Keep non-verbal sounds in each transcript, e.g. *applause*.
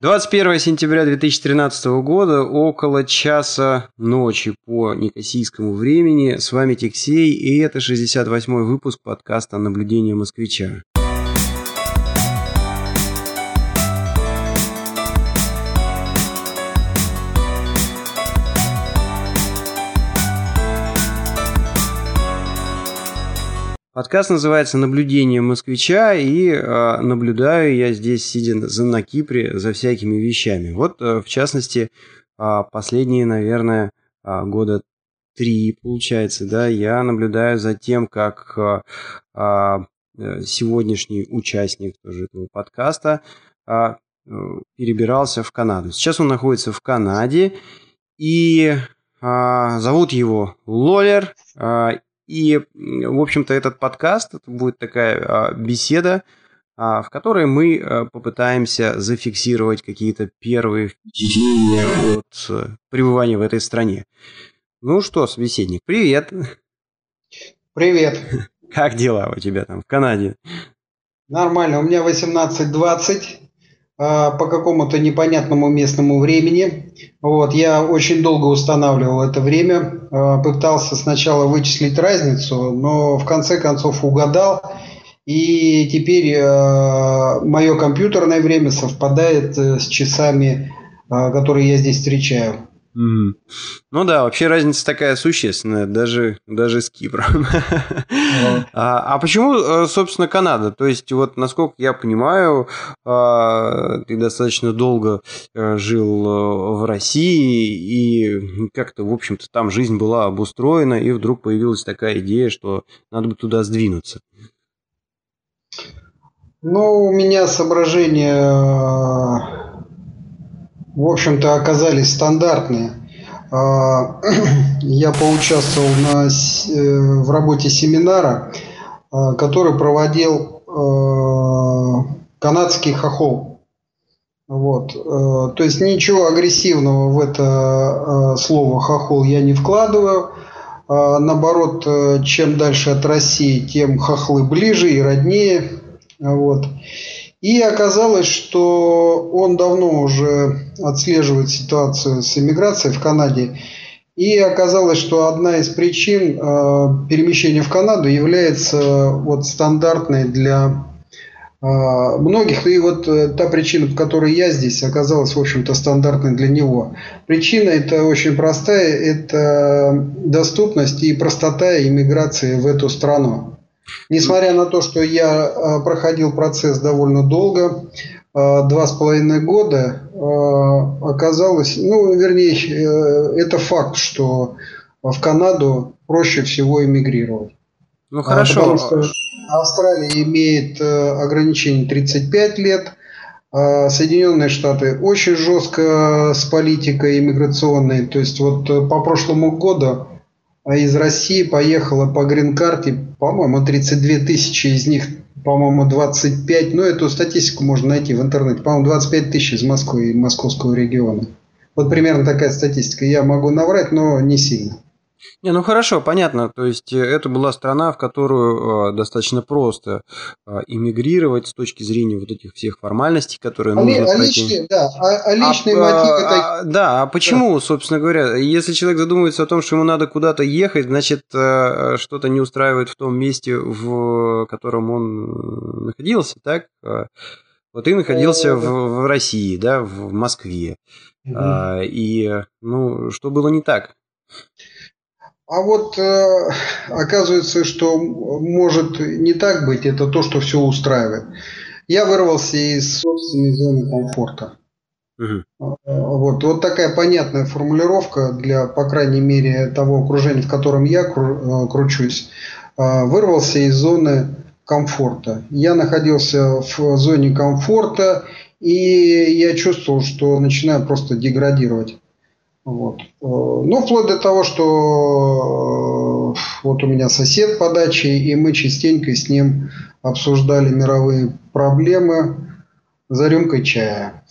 21 сентября 2013 года, около часа ночи по некосийскому времени. С вами Тексей, и это 68-й выпуск подкаста «Наблюдение москвича». Подкаст называется «Наблюдение москвича», и э, наблюдаю я здесь, сидя за, на Кипре, за всякими вещами. Вот, э, в частности, э, последние, наверное, э, года три, получается, да, я наблюдаю за тем, как э, э, сегодняшний участник тоже этого подкаста э, перебирался в Канаду. Сейчас он находится в Канаде, и зовут его Лолер, и, в общем-то, этот подкаст это будет такая а, беседа, а, в которой мы а, попытаемся зафиксировать какие-то первые впечатления от а, пребывания в этой стране. Ну что, собеседник, привет. Привет. *laughs* Как дела у тебя там в Канаде? Нормально, у меня 18-20. А, по какому-то непонятному местному времени. Вот, я очень долго устанавливал это время, а, пытался сначала вычислить разницу, но в конце концов угадал. И теперь э, мое компьютерное время совпадает э, с часами, которые я здесь встречаю. Mm. Ну да, вообще разница такая существенная, даже, даже с Кипром. Yeah. а, а почему, э, собственно, Канада? То есть, вот, насколько я понимаю, а, ты достаточно долго э, жил э, в России, и как-то, в общем-то, там жизнь была обустроена, и вдруг появилась такая идея, что надо бы туда сдвинуться. Ну, у меня соображения в общем-то, оказались стандартные. А, *clears throat* я поучаствовал на, э, в работе семинара, а, который проводил а, канадский хохол. Вот. То есть ничего агрессивного в это слово хохол я не вкладываю. Наоборот, чем дальше от России, тем хохлы ближе и роднее. Вот. И оказалось, что он давно уже отслеживает ситуацию с иммиграцией в Канаде. И оказалось, что одна из причин э, перемещения в Канаду является вот стандартной для э, многих. И вот э, та причина, по которой я здесь, оказалась, в общем-то, стандартной для него. Причина это очень простая. Это доступность и простота иммиграции в эту страну. Несмотря на то, что я а, проходил процесс довольно долго, а, два с половиной года, а, оказалось, ну, вернее, э, это факт, что в Канаду проще всего эмигрировать. Ну, хорошо. Потому что Австралия имеет э, ограничение 35 лет, Соединенные Штаты очень жестко с политикой иммиграционной. То есть вот э, по прошлому году из России поехало по грин-карте, по-моему, 32 тысячи, из них, по-моему, 25, ну, эту статистику можно найти в интернете, по-моему, 25 тысяч из Москвы и московского региона. Вот примерно такая статистика. Я могу наврать, но не сильно. Не, ну хорошо, понятно. То есть э, это была страна, в которую э, достаточно просто э, иммигрировать с точки зрения вот этих всех формальностей, которые а нужно а пройти. Личные, да, а, а личные а, мотивы. А, такие. да, а почему, да. собственно говоря, если человек задумывается о том, что ему надо куда-то ехать, значит что-то не устраивает в том месте, в котором он находился, так? Вот ты находился в, в России, да, в Москве. Угу. А, и, ну, что было не так? А вот э, оказывается, что может не так быть, это то, что все устраивает. Я вырвался из собственной зоны комфорта. Угу. Вот, вот такая понятная формулировка для, по крайней мере, того окружения, в котором я кру, э, кручусь. Э, вырвался из зоны комфорта. Я находился в зоне комфорта, и я чувствовал, что начинаю просто деградировать. Вот. Э, ну, вплоть до того, что э, вот у меня сосед по даче, и мы частенько с ним обсуждали мировые проблемы за рюмкой чая.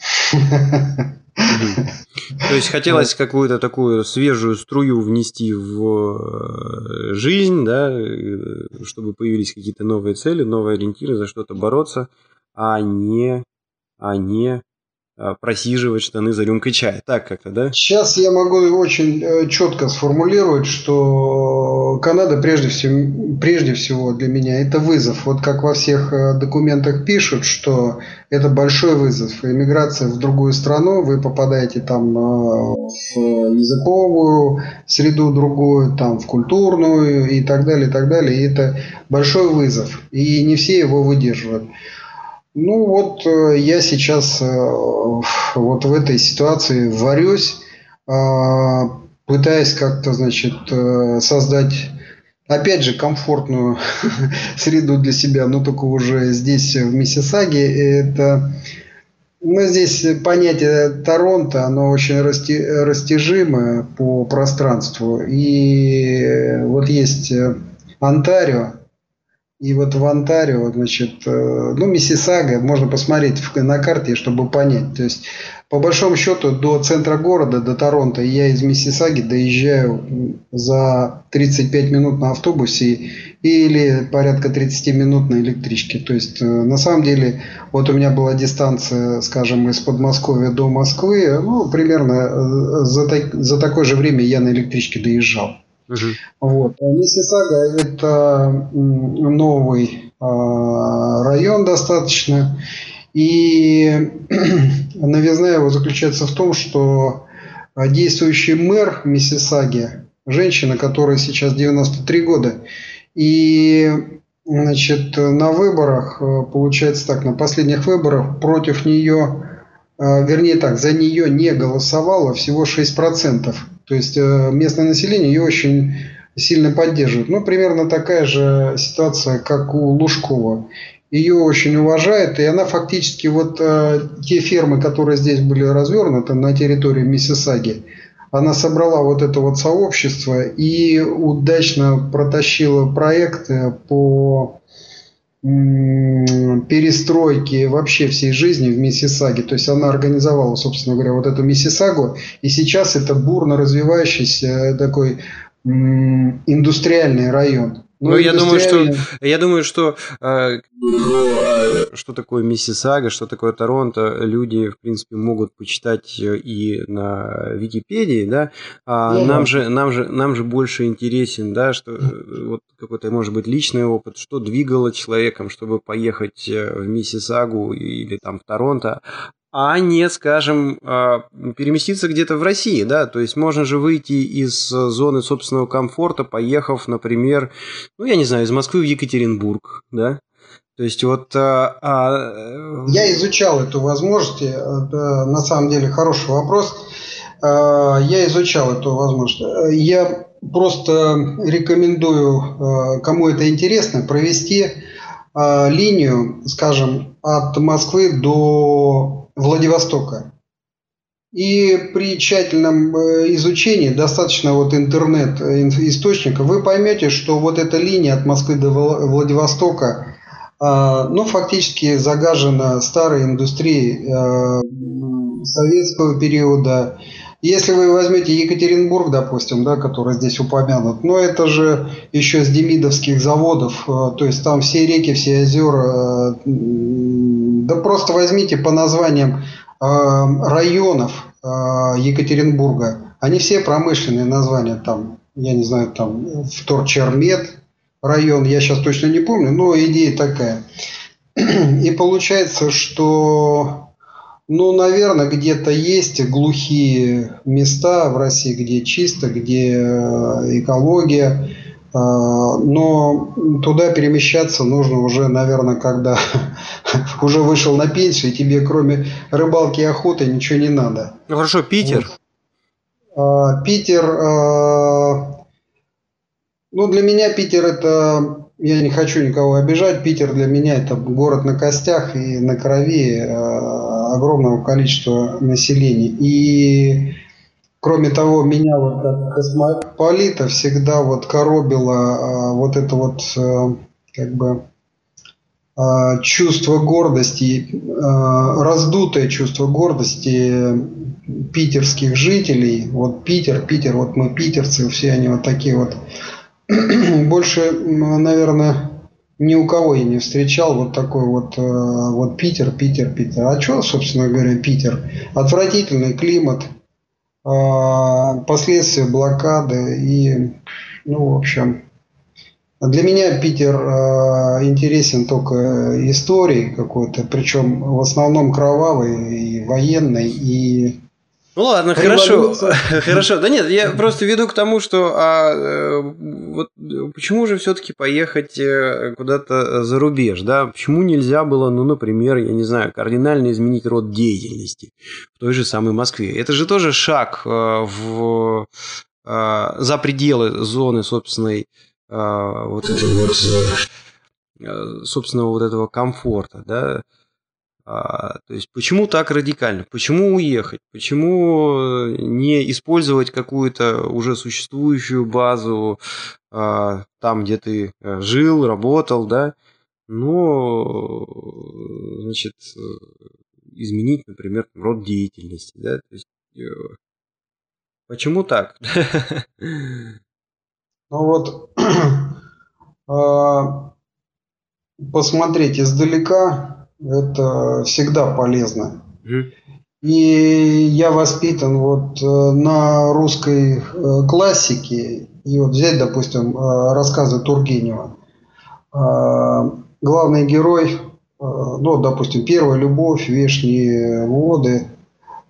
То есть хотелось какую-то такую свежую струю внести в э, жизнь, да, чтобы появились какие-то новые цели, новые ориентиры, за что-то бороться, а не, а не просиживать штаны за рюмкой чая. Так как-то, да? Сейчас я могу очень э, четко сформулировать, что Канада прежде всего, прежде всего для меня это вызов. Вот как во всех э, документах пишут, что это большой вызов. Иммиграция в другую страну, вы попадаете там э, в языковую среду другую, там в культурную и так далее, и так далее. И это большой вызов. И не все его выдерживают. Ну вот э, я сейчас э, вот в этой ситуации варюсь, а, пытаясь как-то, значит, э, создать, опять же, комфортную *laughs* среду для себя, но только уже здесь, в Миссисаге. Это, ну, здесь понятие Торонто, оно очень расти, растяжимое по пространству. И вот есть Онтарио, и вот в Онтарио, значит, э, ну, Миссисага, можно посмотреть на карте, чтобы понять. То есть, по большому счету, до центра города, до Торонто, я из Миссисаги доезжаю за 35 минут на автобусе или порядка 30 минут на электричке. То есть, э, на самом деле, вот у меня была дистанция, скажем, из Подмосковья до Москвы, ну, примерно э, за, так, за такое же время я на электричке доезжал. Вот. Миссисага – это новый а, район достаточно. И *clears throat* новизна его заключается в том, что действующий мэр Миссисаги, женщина, которая сейчас 93 года, и значит, на выборах, э, получается так, на последних выборах против нее, э, вернее так, за нее не голосовало всего 6%. То есть э, местное население ее очень сильно поддерживает. Ну, примерно такая же ситуация, как у Лужкова. Ее очень уважают, и она фактически вот э, те фермы, которые здесь были развернуты на территории Миссисаги, она собрала вот это вот сообщество и удачно протащила проекты по перестройки вообще всей жизни в Миссисаге. То есть она организовала, собственно говоря, вот эту Миссисагу. И сейчас это бурно развивающийся такой индустриальный район. Ну, ну я думаю, что я думаю, что э, что такое Миссисага, что такое Торонто, люди, в принципе, могут почитать э, и на Википедии, да. А ну, нам да. же, нам же, нам же больше интересен, да, что э, вот какой-то, может быть, личный опыт, что двигало человеком, чтобы поехать э, в Миссисагу или там в Торонто, а не, скажем, а, переместиться где-то в России, да, то есть можно же выйти из зоны собственного комфорта, поехав, например, ну, я не знаю, из Москвы в Екатеринбург, да, то есть вот... А, а... Я изучал эту возможность, это на самом деле хороший вопрос, а, я изучал эту возможность, я просто рекомендую, кому это интересно, провести линию, скажем, от Москвы до Владивостока. И при тщательном э, изучении достаточно вот интернет-источника вы поймете, что вот эта линия от Москвы до Владивостока, а, ну, фактически загажена старой индустрией э, советского периода. Если вы возьмете Екатеринбург, допустим, да, который здесь упомянут, но это же еще с демидовских заводов, э, то есть там все реки, все озера да просто возьмите по названиям э, районов э, Екатеринбурга. Они все промышленные названия. Там, я не знаю, там Вторчермет район, я сейчас точно не помню, но идея такая. И получается, что, ну, наверное, где-то есть глухие места в России, где чисто, где э, экология, но туда перемещаться нужно уже, наверное, когда *laughs* уже вышел на пенсию, и тебе кроме рыбалки и охоты ничего не надо. Ну хорошо, Питер. Вот. А, Питер, а, ну для меня Питер это, я не хочу никого обижать, Питер для меня это город на костях и на крови огромного количества населения. И Кроме того, меня вот как космополита всегда вот коробило а, вот это вот а, как бы а, чувство гордости, а, раздутое чувство гордости питерских жителей. Вот Питер, Питер, вот мы питерцы, все они вот такие вот. *clears throat* Больше, наверное, ни у кого я не встречал вот такой вот, э, вот Питер, Питер, Питер. А что, собственно говоря, Питер? Отвратительный климат, последствия блокады и, ну, в общем, для меня Питер э, интересен только историей какой-то, причем в основном кровавой и военной, и ну ладно, хорошо, *laughs* хорошо. Да нет, я просто веду к тому, что а, э, вот почему же все-таки поехать э, куда-то за рубеж, да? Почему нельзя было, ну, например, я не знаю, кардинально изменить род деятельности в той же самой Москве? Это же тоже шаг э, в за пределы зоны собственной вот этого вот, собственного вот этого комфорта, да? А, то есть почему так радикально? Почему уехать? Почему э, не использовать какую-то уже существующую базу а, там, где ты э, жил, работал, да? Но, значит, э, изменить, например, род деятельности, да? То есть, почему так? *laughs* Ну вот, *clears throat* а, посмотреть издалека это всегда полезно. И я воспитан вот э, на русской э, классике. И вот взять, допустим, э, рассказы Тургенева. Главный герой, ну, допустим, «Первая любовь», «Вешние воды».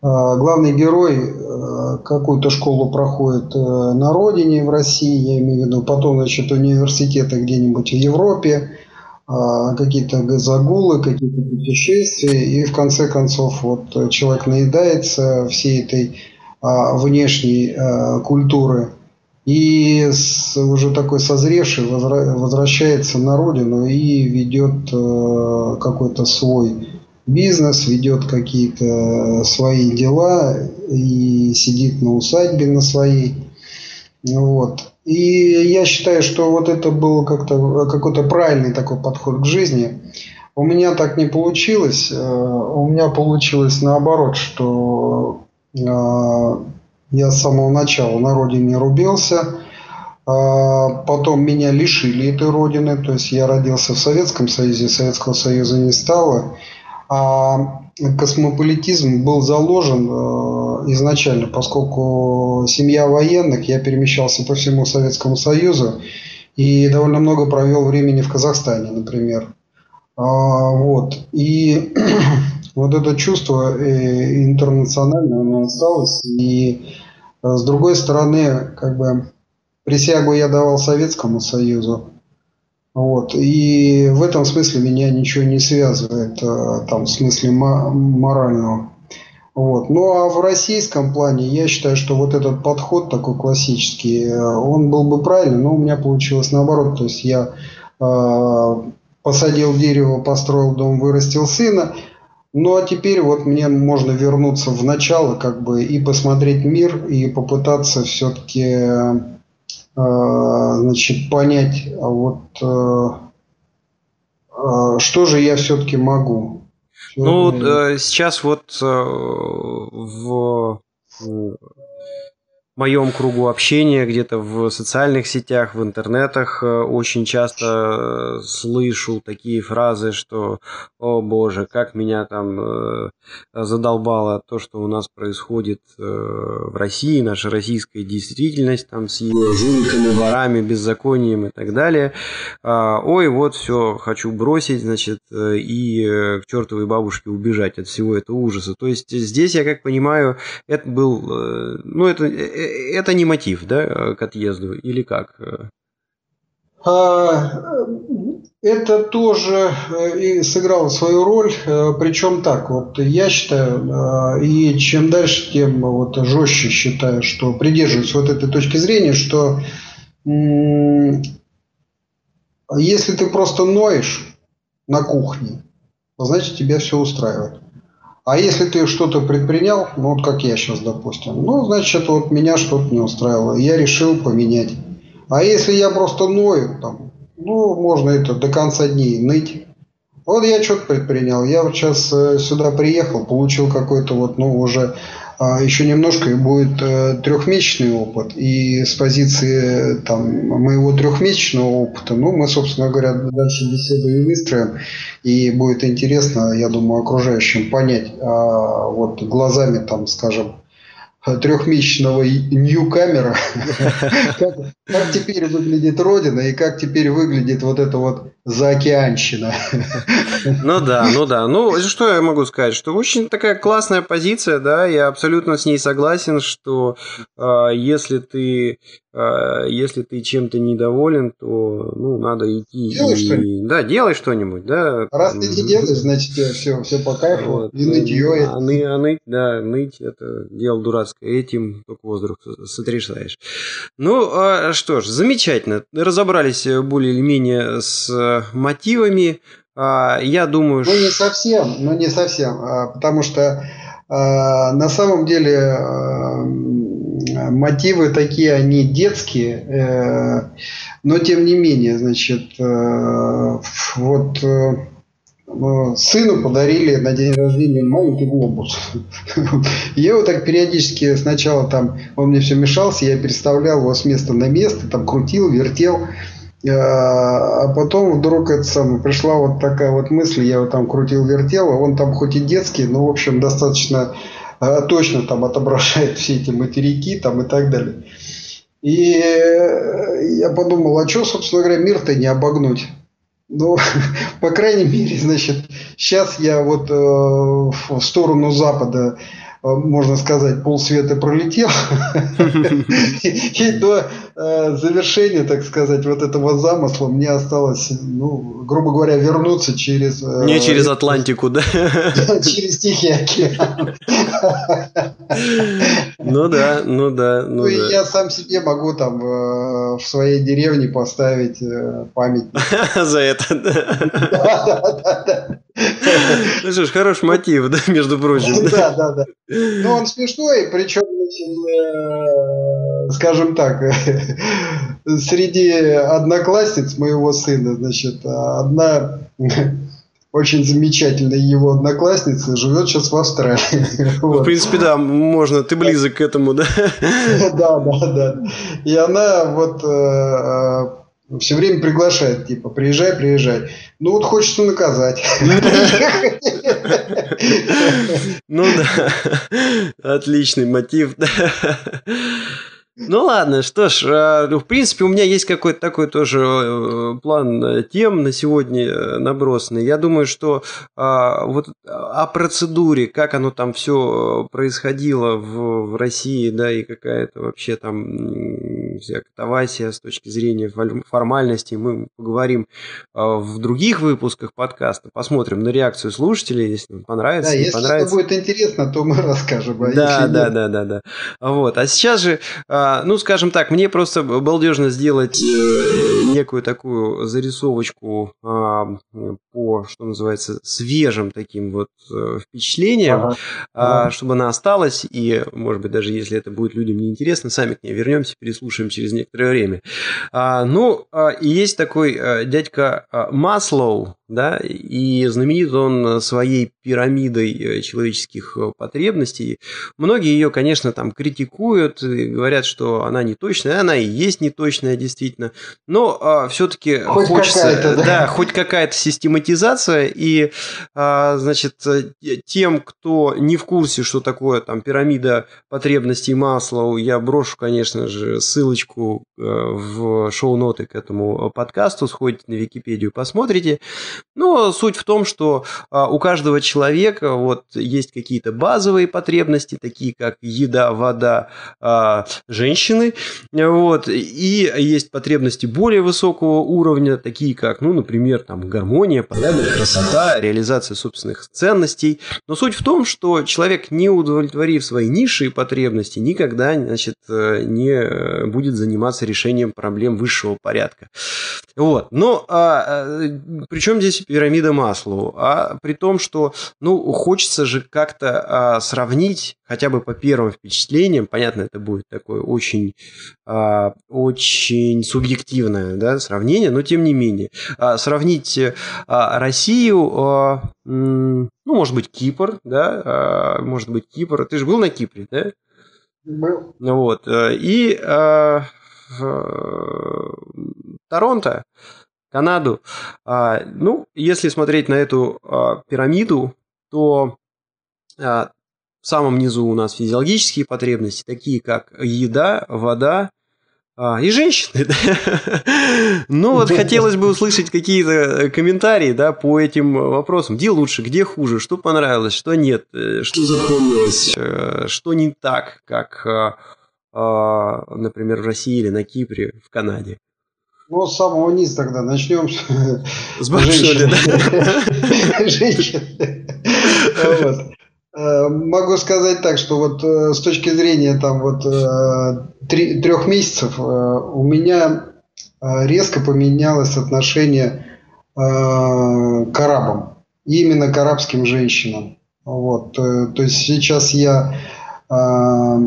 Главный герой какую-то школу проходит на родине в России, я имею в виду, потом, значит, университеты где-нибудь в Европе – какие-то загулы, какие-то путешествия, и в конце концов вот человек наедается всей этой а, внешней а, культуры и уже такой созревший возвращается на родину и ведет какой-то свой бизнес, ведет какие-то свои дела и сидит на усадьбе на своей. Вот. И я считаю, что вот это был как-то какой-то правильный такой подход к жизни. У меня так не получилось. Э, у меня получилось наоборот, что э, я с самого начала на родине рубился. Э, потом меня лишили этой родины. То есть я родился в Советском Союзе, Советского Союза не стало. А космополитизм был заложен э, изначально, поскольку семья военных, я перемещался по всему Советскому Союзу и довольно много провел времени в Казахстане, например. А, вот. И *clears throat* вот это чувство э, интернациональное оно осталось. И э, с другой стороны, как бы присягу я давал Советскому Союзу, вот. И в этом смысле меня ничего не связывает, э, там, в смысле морального. Вот. Ну а в российском плане я считаю, что вот этот подход такой классический, э, он был бы правильный, но у меня получилось наоборот. То есть я э, посадил дерево, построил дом, вырастил сына. Ну а теперь вот мне можно вернуться в начало, как бы и посмотреть мир, и попытаться все-таки значит, понять, а вот э, э, что же я все-таки могу. Ну, сейчас вот в моем кругу общения, где-то в социальных сетях, в интернетах э, очень часто э, слышу такие фразы, что «О боже, как меня там э, задолбало то, что у нас происходит в России, наша российская действительность там с жуликами, ворами, беззаконием и так далее. А, ой, вот все, хочу бросить, значит, и к чертовой бабушке убежать от всего этого ужаса». То есть здесь, я как понимаю, это был, ну, это это не мотив, да, к отъезду или как? А, это тоже э, и сыграло свою роль, э, причем так, вот я считаю, э, и чем дальше, тем вот жестче считаю, что придерживаюсь вот этой точки зрения, что если ты просто ноешь на кухне, значит тебя все устраивает. А если ты что-то предпринял, ну вот как я сейчас, допустим, ну, значит, вот меня что-то не устраивало, я решил поменять. А если я просто ною, там, ну, можно это до конца дней ныть, Вот я что-то предпринял. Я вот сейчас э, сюда приехал, получил какой-то вот, ну, уже еще немножко и будет э, трехмесячный опыт. И с позиции там, моего трехмесячного опыта, ну, мы, собственно говоря, дальше беседу и выстроим. И будет интересно, я думаю, окружающим понять а, вот глазами, там, скажем, трехмесячного ньюкамера, *laughs* как, как теперь выглядит Родина и как теперь выглядит вот эта вот заокеанщина. *laughs* Ну да, ну да. Ну, что я могу сказать? Что очень такая классная позиция, да, я абсолютно с ней согласен, что э, если ты если ты чем-то недоволен, то ну, надо идти делай и... Да, делай что-нибудь, да. Раз ты не делаешь, значит все, все по кайфу. Вот. И нытье. А, ны, а ныть, да, ныть это дело дурацкое. Этим только воздух сотрясаешь. Ну, а, что ж, замечательно. Разобрались более или менее с мотивами. А, я думаю, ну не совсем, ну не совсем, а, потому что а, на самом деле мотивы такие, они детские, э, но тем не менее, значит, э, вот э, сыну подарили на день рождения маленький глобус. *laughs* Я его так периодически сначала там, он мне все мешался, я переставлял его с места на место, там крутил, вертел. А потом вдруг это самое, пришла вот такая вот мысль, я его там крутил-вертел, а он там хоть и детский, но, в общем, достаточно точно там отображает все эти материки там и так далее. И э, я подумал, а что, собственно говоря, мир-то не обогнуть? Ну, *laughs* по крайней мере, значит, сейчас я вот э, в сторону Запада Э, можно сказать, полсвета пролетел. *laughs* И до э, завершения, так сказать, вот этого замысла мне осталось, ну, грубо говоря, вернуться через... Э, Не через Атлантику, да? *laughs* Через Тихий океан. Ну да, ну да. Ну, ну и я сам себе могу там в своей деревне поставить память. *laughs* За это, да. *laughs* Ну что ж, хороший мотив, да, между прочим. Да, да, да. Ну, он смешной, причем, э, скажем так, *laughs* среди одноклассниц моего сына, значит, одна *laughs* очень замечательная его одноклассница живет сейчас в Австралии. *laughs* Ну, в принципе, да, можно, ты близок к этому, да? Да, да, да. И она вот э, все время приглашает, типа, приезжай, приезжай. Ну вот хочется наказать. Ну да, отличный мотив. Ну ладно, что ж, а, ну, в принципе, у меня есть какой-то такой тоже э, план э, тем на сегодня э, набросанный. Я думаю, что а, вот о процедуре, как оно там все происходило в, в России, да, и какая-то вообще там вся катавасия с точки зрения формальности, мы поговорим а, в других выпусках подкаста, посмотрим на реакцию слушателей, если понравится, да, если понравится. это будет интересно, то мы *laughs* расскажем. А да, да, да, да, да. Вот, а сейчас же а, ну, скажем так, мне просто балдежно сделать э, некую такую зарисовочку а, по, что называется, свежим таким вот э, впечатлениям, ага. А, чтобы она осталась, и, может быть, даже если это будет людям неинтересно, сами к ней вернемся, переслушаем через некоторое время. Ну, и есть такой э, дядька Маслоу, да, и знаменит он своей пирамидой человеческих потребностей. Многие ее, конечно, там критикуют, говорят, что она не точная, она и есть неточная, действительно, но а, все-таки хочется, да? да, хоть какая-то систематизация, и, а, значит, тем, кто не в курсе, что такое там пирамида потребностей масла, я брошу, конечно же, ссылочку э, в шоу-ноты к этому подкасту, сходите на Википедию, посмотрите. Но суть в том, что а, у каждого человека вот есть какие-то базовые потребности, такие как еда, вода, а, женщины, вот, и есть потребности более высокого уровня, такие как, ну, например, там гармония, порядок, красота, реализация собственных ценностей. Но суть в том, что человек, не удовлетворив свои низшие потребности, никогда, значит, э, не будет заниматься решением проблем высшего порядка. Вот. Но а, э, причем здесь пирамида Маслоу? А при том, что, ну, хочется же как-то а, сравнить, хотя бы по первым впечатлениям, понятно, это будет такое очень, а, очень субъективное да, сравнение, но тем не менее, а, сравнить а, Россию, а, ну, может быть, Кипр, да, а, может быть, Кипр. Ты же был на Кипре, да? Был. Вот, э, и а, Торонто, Канаду. А, ну, если смотреть на эту а, пирамиду, то а, в самом низу у нас физиологические потребности, такие как еда, вода, а, и женщины. *laughs* ну вот хотелось бы услышать какие-то комментарии да, по этим вопросам. Где лучше, где хуже, что понравилось, что нет, э, что запомнилось, э, что не так, как, например, в России или на Кипре, в Канаде. Ну, с самого низа тогда начнем. С большой, да? *laughs* Женщин. Вот. Э, могу сказать так, что вот э, с точки зрения там вот э, трех месяцев у меня резко поменялось отношение к арабам. Именно к арабским женщинам. Вот. То есть сейчас я *clears throat*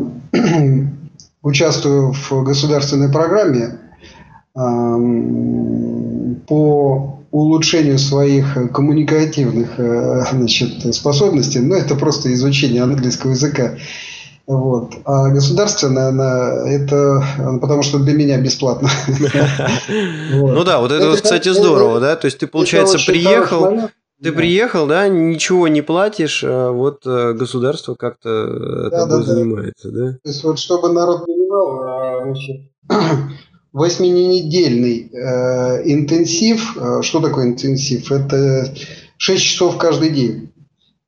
участвую в государственной программе по улучшению своих коммуникативных э, *laughs* значит, способностей, но это просто изучение английского языка. Вот. А государственная она это потому что для меня бесплатно. *laughs* Ну да, вот это, кстати, здорово, да? То есть ты, получается, приехал, ты приехал, да, ничего не платишь, а вот э, государство как-то тобой занимается, да? То есть вот чтобы народ понимал, а, значит, *clears throat* *clears throat* восьминедельный э, интенсив. Э, что такое интенсив? Это 6 часов каждый день.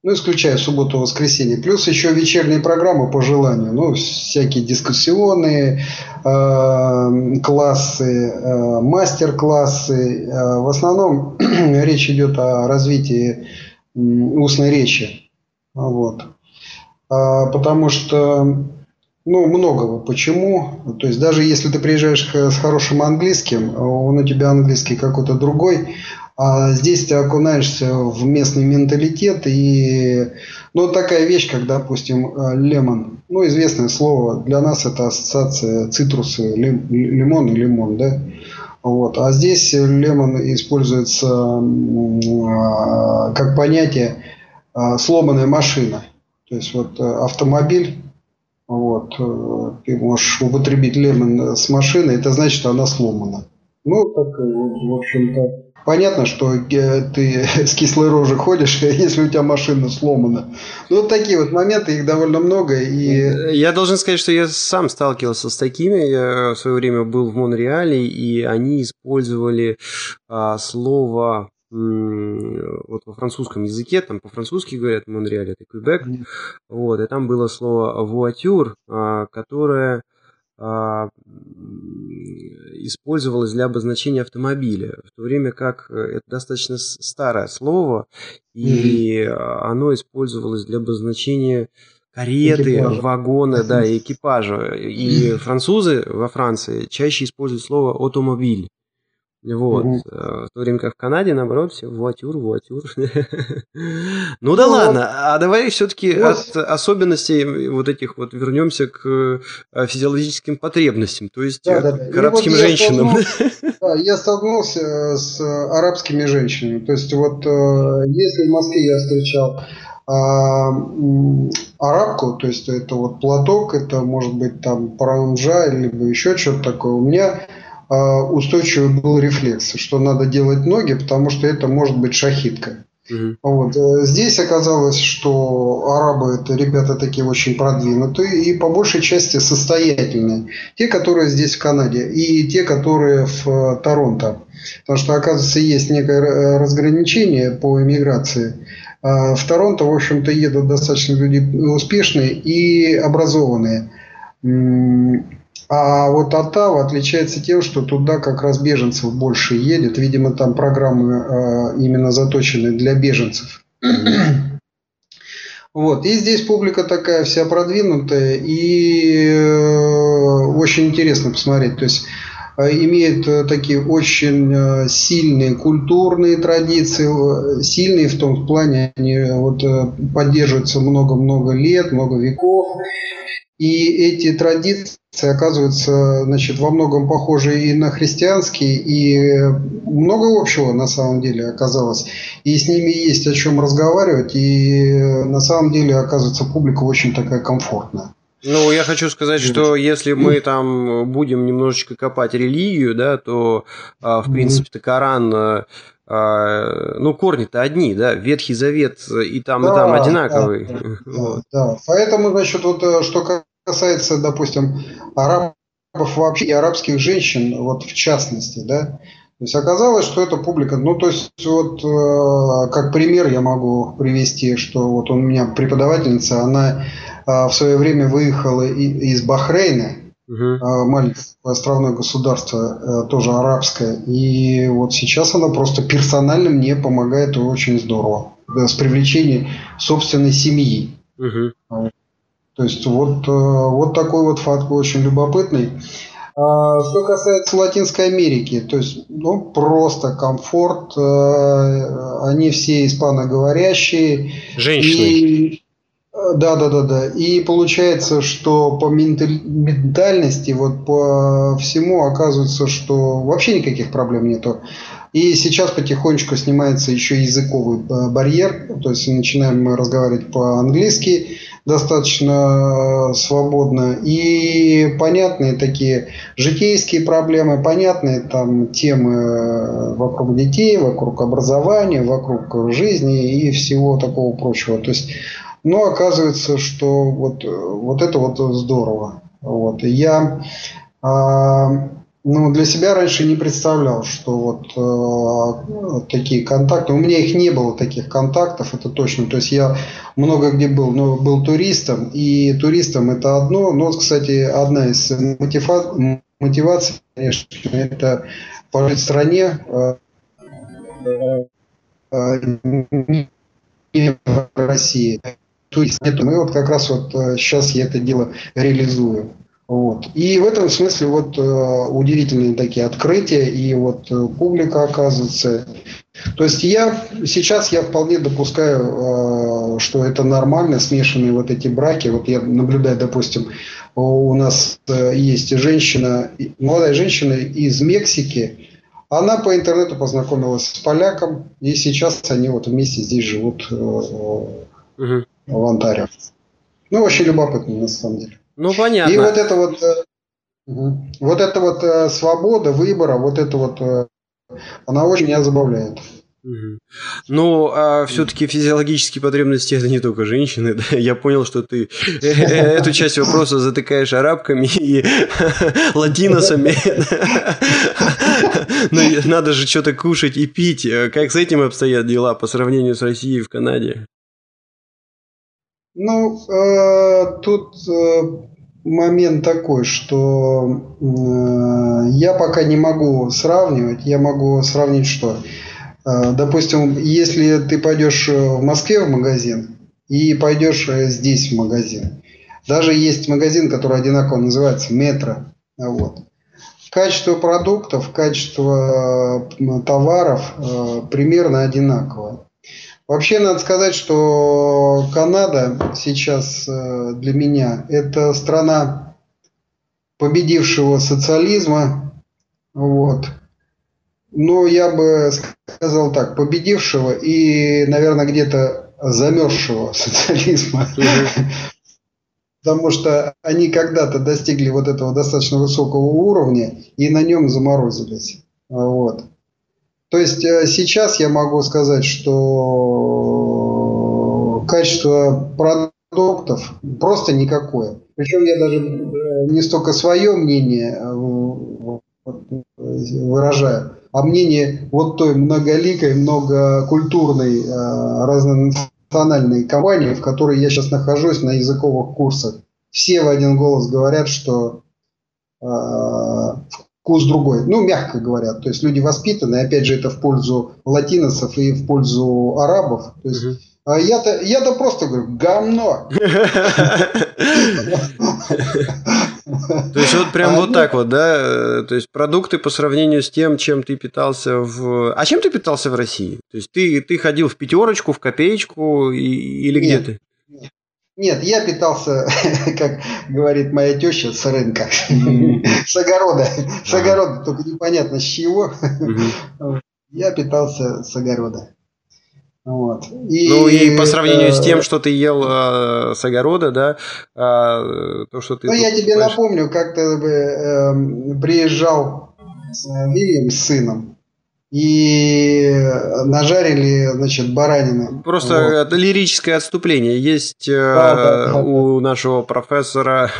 Ну, исключая субботу воскресенье. Плюс еще вечерние программы по желанию. Ну, всякие дискуссионные э, классы, э, мастер-классы. Э, в основном *clears throat* речь идет о развитии э, устной речи. Вот. А, потому что ну, многого. Почему? То есть даже если ты приезжаешь с хорошим английским, он у тебя английский какой-то другой, а здесь ты окунаешься в местный менталитет и ну такая вещь, как допустим лемон, ну известное слово для нас это ассоциация цитрусы, лим, лимон и лимон, да. Вот. А здесь лемон используется как понятие сломанная машина. То есть вот автомобиль вот, э, ты можешь употребить лемон с машины, это значит, она сломана. Ну, так, э, в общем-то, понятно, что э, ты *laughs* с кислой рожей ходишь, *laughs* если у тебя машина сломана. Ну, вот такие вот моменты, их довольно много. И... Я должен сказать, что я сам сталкивался с такими. Я в свое время был в Монреале, и они использовали а, слово вот во французском языке, там по-французски говорят в Монреале, это Квебек, mm-hmm. вот, и там было слово «вуатюр», а, которое а, использовалось для обозначения автомобиля, в то время как э, это достаточно старое слово, и mm-hmm. оно использовалось для обозначения кареты, экипажа. вагона, да, экипажа. И французы во Франции чаще используют слово «автомобиль». Вот. Угу. В то время как в Канаде, наоборот, все вуатюр, вуатюр. *laughs* ну да ладно, а давай все-таки от особенностей вот этих вот вернемся к э, физиологическим потребностям, то есть да. к арабским женщинам. *laughs* да, я столкнулся с арабскими женщинами. То есть вот если в Москве я встречал а, арабку, то есть это вот платок, это может быть там паранжа, либо еще что-то такое. У меня устойчивый был рефлекс, что надо делать ноги, потому что это может быть шахитка. Угу. Вот. Э, здесь оказалось, что арабы это ребята такие очень продвинутые и по большей части состоятельные. Те, которые здесь в Канаде, и те, которые в э, Торонто. Потому что, оказывается, есть некое э, разграничение по иммиграции. А в Торонто, в общем-то, едут достаточно люди успешные и образованные. А вот Оттава отличается тем, что туда как раз беженцев больше едет. Видимо, там программы э, именно заточены для беженцев. *clears throat* Вот. И здесь публика такая вся продвинутая и э, очень интересно посмотреть. То есть имеют такие очень сильные культурные традиции, сильные в том плане, они вот поддерживаются много-много лет, много веков. И эти традиции оказываются значит, во многом похожи и на христианские, и много общего на самом деле оказалось. И с ними есть о чем разговаривать, и на самом деле оказывается публика очень такая комфортная. Ну, я хочу сказать, что если мы там будем немножечко копать религию, да, то, а, в принципе-то, Коран а, а, ну, корни-то одни, да, Ветхий Завет и там, да, и там одинаковый. Да, вот. да, поэтому, значит, вот э, что касается, допустим, арабов вообще и арабских женщин, вот в частности, да, то есть оказалось, что эта публика, ну то есть вот э, как пример я могу привести, что вот у меня преподавательница, она э, в свое время выехала и, из Бахрейна, угу. э, маленькое островное государство, э, тоже арабское, и вот сейчас она просто персонально мне помогает очень здорово да, с привлечением собственной семьи. Угу. То есть вот, э, вот такой вот факт очень любопытный. А, что касается Латинской Америки, то есть ну, просто комфорт, э, они все испаноговорящие. Женщины. И, да, да, да, да. И получается, что по ментальности, вот по всему оказывается, что вообще никаких проблем нету. И сейчас потихонечку снимается еще языковый барьер, то есть начинаем мы разговаривать по-английски, достаточно э, свободно. И понятные такие житейские проблемы, понятные там темы э, вокруг детей, вокруг образования, вокруг жизни и всего такого прочего. То есть, но оказывается, что вот, вот это вот здорово. Вот. И я а, ну, для себя раньше не представлял, что вот э, такие контакты. У меня их не было таких контактов, это точно. То есть я много где был, но был туристом, и туристом это одно. Но, кстати, одна из мотива... мотиваций, конечно, это пожить в стране, э, э, не в России. Турист. Мы вот как раз вот сейчас э, я это дело реализую. Вот. И в этом смысле вот э, удивительные такие открытия, и вот э, публика оказывается. То есть я сейчас я вполне допускаю, э, что это нормально, смешанные вот эти браки. Вот я наблюдаю, допустим, у нас э, есть женщина, молодая женщина из Мексики, она по интернету познакомилась с поляком, и сейчас они вот вместе здесь живут э, угу. в Онтарио. Ну, очень любопытно, на самом деле. Ну, понятно. И вот это вот, э, вот эта вот э, свобода выбора, вот это вот, э, она очень меня забавляет. Ну, а все-таки физиологические потребности это не только женщины. *laughs* Да? Я понял, что ты эту часть вопроса затыкаешь арабками и *laughs* латиносами. Но *laughs* ну, надо же что-то кушать и пить. Как с этим обстоят дела по сравнению с Россией в Канаде? Ну, э, тут э, момент такой, что э, я пока не могу сравнивать. Я могу сравнить что? Э, допустим, если ты пойдешь в Москве в магазин и пойдешь э, здесь в магазин. Даже есть магазин, который одинаково называется метро. Вот. Качество продуктов, качество э, товаров э, примерно одинаково. Вообще, надо сказать, что Канада сейчас э, для меня это страна победившего социализма. Вот. Но я бы сказал так, победившего и, наверное, где-то замерзшего *laughs* социализма. Потому что они когда-то достигли вот этого достаточно высокого уровня и на нем заморозились. Вот. То есть э, сейчас я могу сказать, что качество продуктов просто никакое. Причем я даже э, не столько свое мнение э, выражаю, а мнение вот той многоликой, многокультурной, разнонациональной компании, в которой я сейчас нахожусь на языковых курсах. Все в один голос говорят, что вкус другой. Ну, мягко говоря. То есть люди воспитанные, опять же, это в пользу латиносов и в пользу арабов. То есть, угу. А я-то, я-то просто говорю, говно. То есть вот прям а вот так вот, да? То есть продукты по сравнению с тем, чем ты питался в... А чем ты питался в России? То есть ты, ты ходил в пятерочку, в копеечку или где ты? Нет, я питался, *laughs* как говорит моя теща, с рынка, с огорода. С огорода, только непонятно с чего. Я питался с огорода. Вот. И, ну и по сравнению с тем, что ты ел э, с огорода, да, э, то, что ты... Ну я тебе покупаешь... напомню, как-то э, приезжал э, Вильям с сыном, и нажарили, значит, баранины. Просто вот. лирическое отступление. Есть да, да, да, у да. нашего профессора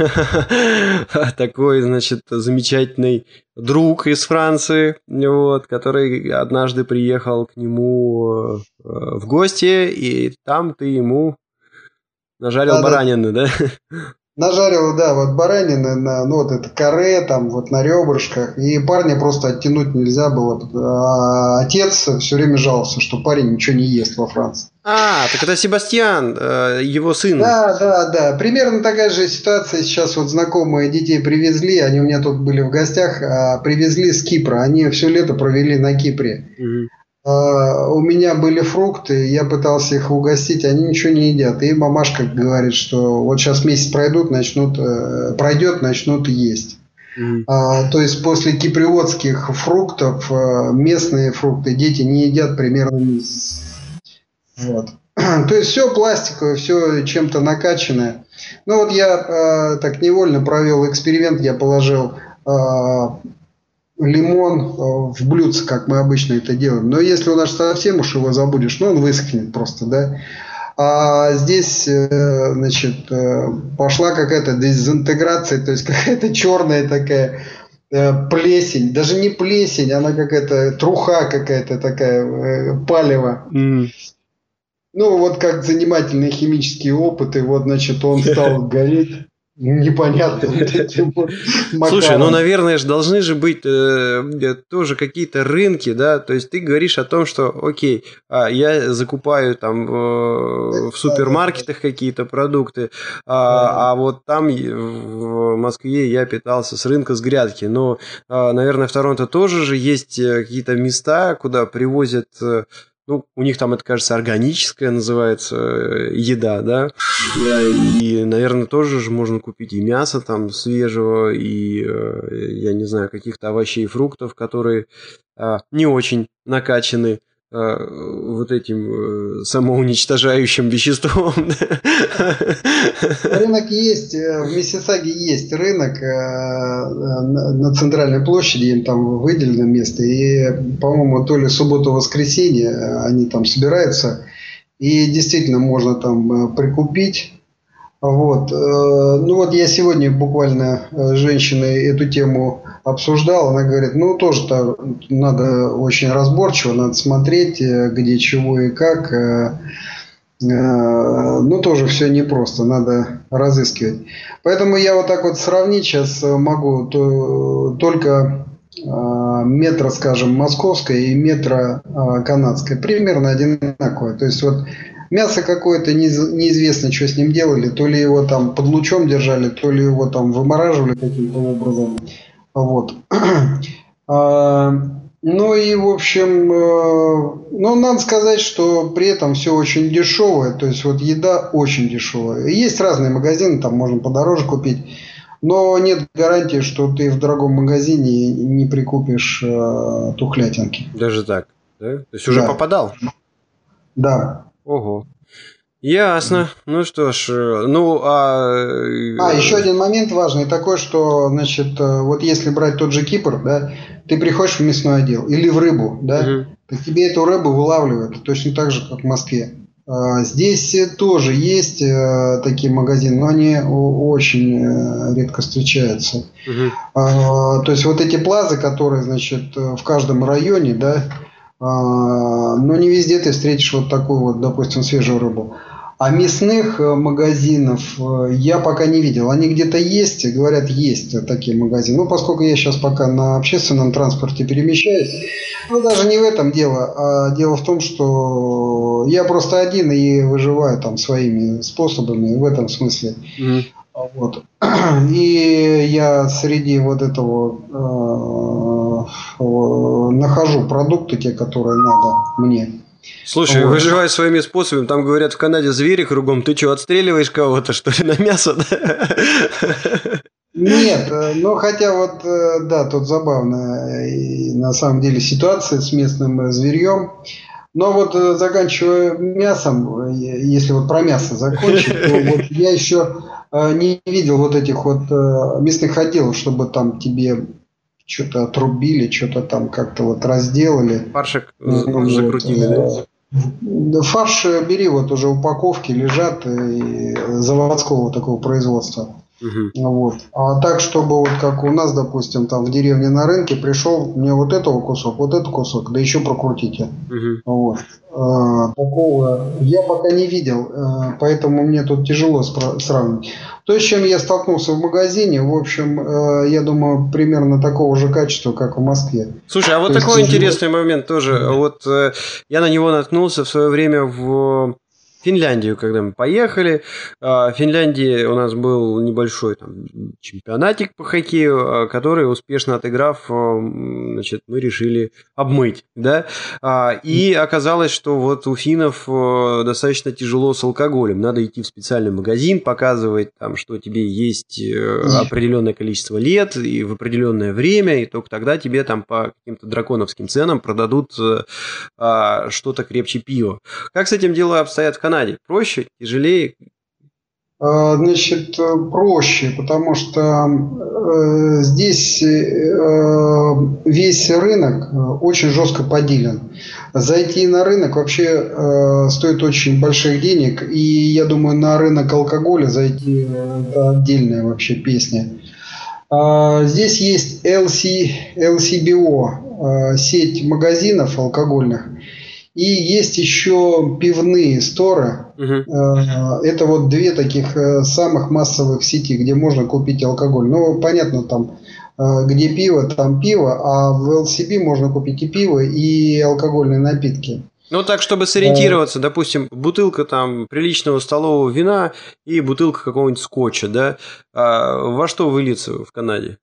*laughs* такой, значит, замечательный друг из Франции, вот, который однажды приехал к нему э, в гости, и там ты ему нажарил да, баранины, да? Нажарил, да, вот баранины на, ну вот это каре, там вот на ребрышках, и парня просто оттянуть нельзя было. А отец все время жаловался, что парень ничего не ест во Франции. А, так это Себастьян, э, его сын. Да, да, да. Примерно такая же ситуация. Сейчас вот знакомые детей привезли, они у меня тут были в гостях, а привезли с Кипра. Они все лето провели на Кипре. Угу. А, у меня были фрукты, я пытался их угостить, они ничего не едят. И мамашка говорит, что вот сейчас месяц пройдут, начнут, э, пройдет, начнут есть. Mm. А, то есть после киприотских фруктов э, местные фрукты дети не едят примерно месяц. Вот. *clears throat* То есть все пластиковое, все чем-то накачанное. Ну вот я э, так невольно провел эксперимент, я положил э, лимон э, в блюдце, как мы обычно это делаем. Но если у нас совсем уж его забудешь, ну он высохнет просто, да. А здесь, э, значит, э, пошла какая-то дезинтеграция, то есть *laughs* какая-то черная такая плесень, даже не плесень, она какая-то труха какая-то такая, палево. Mm. Ну, вот как занимательные химические опыты, вот, значит, он стал *laughs* гореть непонятно *laughs* Слушай, ну, наверное, же должны же быть э, э, тоже какие-то рынки, да, то есть ты говоришь о том, что, окей, а, я закупаю там э, в супермаркетах какие-то продукты, а, а вот там в Москве я питался с рынка с грядки, но, а, наверное, в Торонто тоже же есть какие-то места, куда привозят ну, у них там это, кажется, органическая называется э, еда, да? И, наверное, тоже же можно купить и мясо там свежего, и, э, я не знаю, каких-то овощей и фруктов, которые а, не очень накачаны вот этим э, самоуничтожающим веществом. *laughs* Рынок есть, э, в Миссисаге есть рынок на центральной площади, им там выделено место, и, по-моему, то ли субботу-воскресенье они там собираются, и действительно можно там прикупить вот. Ну вот я сегодня буквально с женщиной эту тему обсуждал, она говорит, ну тоже -то надо очень разборчиво, надо смотреть, э, где чего и как. Э, э, ну, тоже все непросто, надо разыскивать. Поэтому я вот так вот сравнить сейчас могу то, только метро, скажем, московское и метро канадское. Примерно одинаковое. То есть вот мясо какое-то неизвестно, что с ним делали. То ли его там под лучом держали, то ли его там вымораживали каким-то образом. Вот. *clears throat* А, ну и, в общем, э, ну, надо сказать, что при этом все очень дешевое. То есть, вот еда очень дешевая. Есть разные магазины, там можно подороже купить. Но нет гарантии, что ты в дорогом магазине не прикупишь э, тухлятинки. Даже так, да? То есть уже да. попадал? Да. Ого. Ясно. Ну что ж, э, ну а... А, еще один момент важный такой, что, значит, э, вот если брать тот же Кипр, да, ты приходишь в мясной отдел или в рыбу, да, угу. так тебе эту рыбу вылавливают точно так же, как в Москве. А, здесь тоже есть э, такие магазины, но они очень редко встречаются. Угу. То есть вот эти плазы, которые, значит, в каждом районе, да, а, но не везде ты встретишь вот такую вот, допустим, свежую рыбу. А мясных э, магазинов э, я пока не видел. Они где-то есть, говорят, есть такие магазины. Ну, поскольку я сейчас пока на общественном транспорте перемещаюсь, ну, даже не в этом дело, а дело в том, что я просто один и выживаю там своими способами в этом смысле. Mm-hmm. Вот. *clears throat* И я среди вот этого э, нахожу продукты, те, которые надо мне. Слушай, вот. выживай своими способами. Там говорят, в Канаде звери кругом. Ты что, отстреливаешь кого-то, что ли, на мясо? Нет, э, ну хотя вот, э, да, тут забавная на самом деле ситуация с местным зверьем. Но вот заканчивая мясом, если вот про мясо закончить, то *laughs* вот я еще не видел вот этих вот э, местных отделов, чтобы там тебе что-то отрубили, что-то там как-то вот разделали. Фаршик ну, закрутили, вот. да? Фарш бери, вот уже упаковки лежат и заводского такого производства. Угу. Вот. А так, чтобы вот как у нас, допустим, там в деревне на рынке пришел мне вот этого кусок, вот этот кусок, да еще прокрутите. Угу. Вот. А, такого я пока не видел, а, поэтому мне тут тяжело сравнить. То, с чем я столкнулся в магазине, в общем, а, я думаю, примерно такого же качества, как в Москве. Слушай, а вот То такой интересный момент тоже. Вот э, я на него наткнулся в свое время в Финляндию, когда мы поехали. В Финляндии у нас был небольшой там, чемпионатик по хоккею, который, успешно отыграв, значит, мы решили обмыть. Да? И оказалось, что вот у финнов достаточно тяжело с алкоголем. Надо идти в специальный магазин, показывать, там, что тебе есть э, определенное количество лет и в определенное время, и только тогда тебе там по каким-то драконовским ценам продадут э, что-то крепче пива. Как с этим дела обстоят в Канаде? Проще, тяжелее? А, значит, проще, потому что э, здесь э, весь рынок очень жестко поделен. Зайти на рынок вообще э, стоит очень больших денег, и я думаю, на рынок алкоголя зайти это отдельная вообще песня. А, здесь есть LC, LCBO, сеть магазинов алкогольных – и есть еще пивные сторы. Угу. Это вот две таких э, самых массовых сети, где можно купить алкоголь. Ну, понятно, там э, где пиво, там пиво, а в LCB можно купить и пиво, и алкогольные напитки. Ну, так, чтобы сориентироваться, допустим, бутылка там приличного столового вина и бутылка какого-нибудь скотча, да, а во что выльется в Канаде?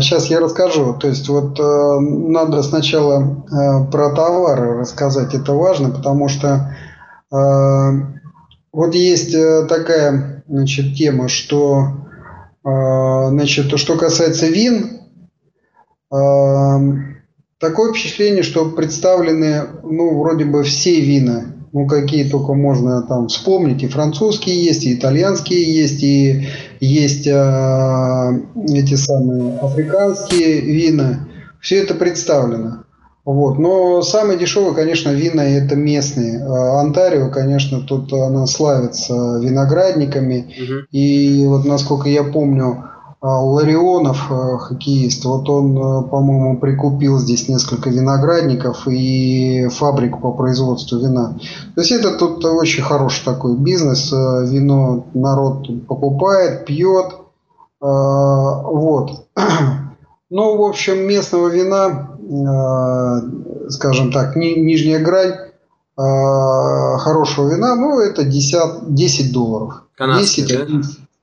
Сейчас а я расскажу. То есть вот э, надо сначала э, про товары рассказать. Это важно, потому что вот есть э, такая значит, тема, что э, значит, что касается вин, э, такое впечатление, что представлены ну, вроде бы все вина ну, какие только можно там вспомнить. И французские есть, и итальянские есть, и есть э, эти самые африканские вина. Все это представлено. Вот. Но самые дешевые, конечно, вина это местные. А Онтарио, конечно, тут она славится виноградниками. Угу. И вот насколько я помню, а, Ларионов, э, хоккеист, вот он, по-моему, прикупил здесь несколько виноградников и фабрику по производству вина. То есть это тут очень хороший такой бизнес. Вино народ покупает, пьет. Вот. *clears throat* Ну, в общем, местного вина, скажем так, нижняя грань хорошего вина, ну, это 10, 10 долларов. Канадский, 10, да?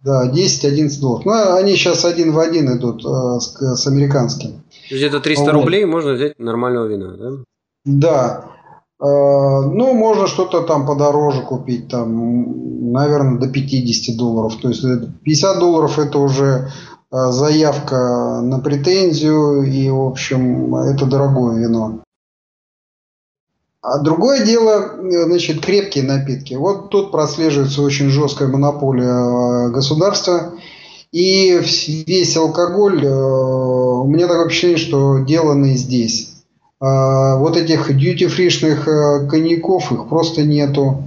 Да, 10-11 долларов. Ну, они сейчас один в один идут э, с, с американским. То есть это 300 вот. рублей можно взять нормального вина, да? Да. Э, ну, можно что-то там подороже купить, там, наверное, до 50 долларов. То есть 50 долларов это уже э, заявка на претензию, и, в общем, это дорогое вино. А другое дело, э, значит, крепкие напитки. Вот тут прослеживается очень жесткая монополия э, государства. И весь алкоголь, э, у меня такое впечатление, что деланный здесь. А вот этих дьюти-фришных коньяков, их просто нету.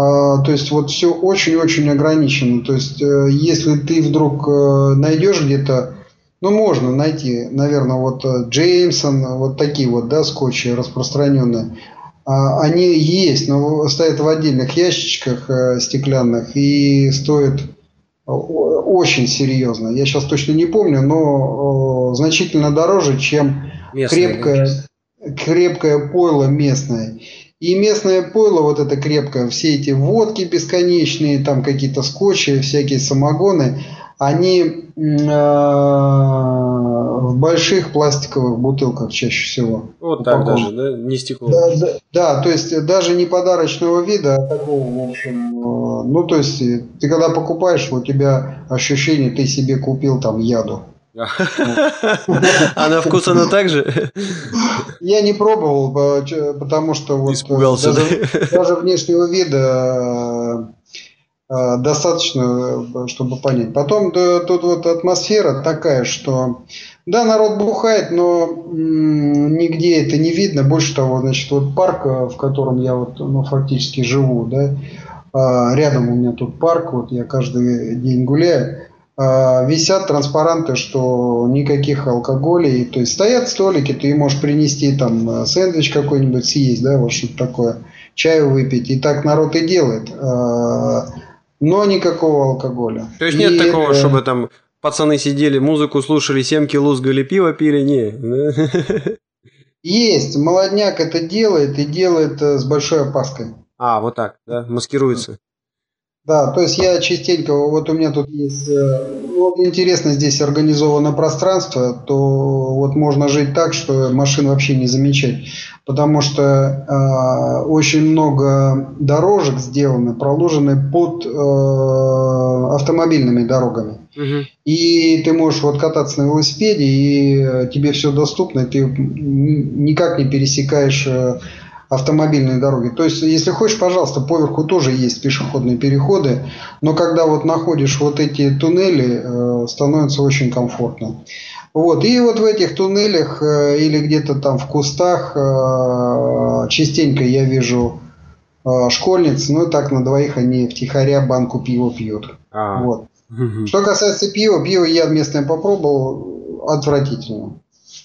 А, то есть вот все очень-очень ограничено. То есть если ты вдруг найдешь где-то, ну можно найти, наверное, вот Джеймсон, вот такие вот, да, скотчи распространенные. А, они есть, но стоят в отдельных ящичках э, стеклянных и стоят очень серьезно. Я сейчас точно не помню, но значительно дороже, чем Местные, крепкое, крепкое пойло местное. И местное пойло, вот это крепкое, все эти водки бесконечные, там какие-то скотчи, всякие самогоны, они э, в больших пластиковых бутылках чаще всего. Вот так даже, да? Не стекло. Да, да, да, то есть даже не подарочного вида, а такого, в общем, э, ну то есть ты когда покупаешь, у тебя ощущение, ты себе купил там яду. А на вкус она так же? Я не пробовал, потому что вот Испугался, даже, даже внешнего вида Э, достаточно, э, чтобы понять. Потом да, тут вот атмосфера такая, что да, народ бухает, но м- нигде это не видно. Больше того, значит, вот парк, э, в котором я вот, ну, фактически живу, да, рядом у меня тут парк, вот я каждый день гуляю, висят транспаранты, что никаких алкоголей, то есть стоят столики, ты можешь принести там сэндвич какой-нибудь съесть, да, вот что-то такое, чаю выпить, и так народ и делает но никакого алкоголя. То есть нет такого, чтобы там пацаны сидели, музыку слушали, семки лузгали, пиво пили, не. Есть, молодняк это делает и делает э, с большой опаской. А, вот так, да, маскируется. Да, то есть я частенько, вот у меня тут есть, э, вот интересно здесь организовано пространство, то вот можно жить так, что машин вообще не замечать, потому что э, очень много дорожек сделаны, проложены под э, автомобильными дорогами. Угу. И ты можешь вот кататься на велосипеде, и тебе все доступно, и ты никак не пересекаешь автомобильные дороги. То есть, если хочешь, пожалуйста, поверху тоже есть пешеходные переходы, но когда вот находишь вот эти туннели, э, становится очень комфортно. Вот. И вот в этих туннелях э, или где-то там в кустах э, частенько я вижу э, школьниц, ну так на двоих они втихаря банку пива пьют. А. Вот. Что касается пива, пиво я местное попробовал, отвратительно.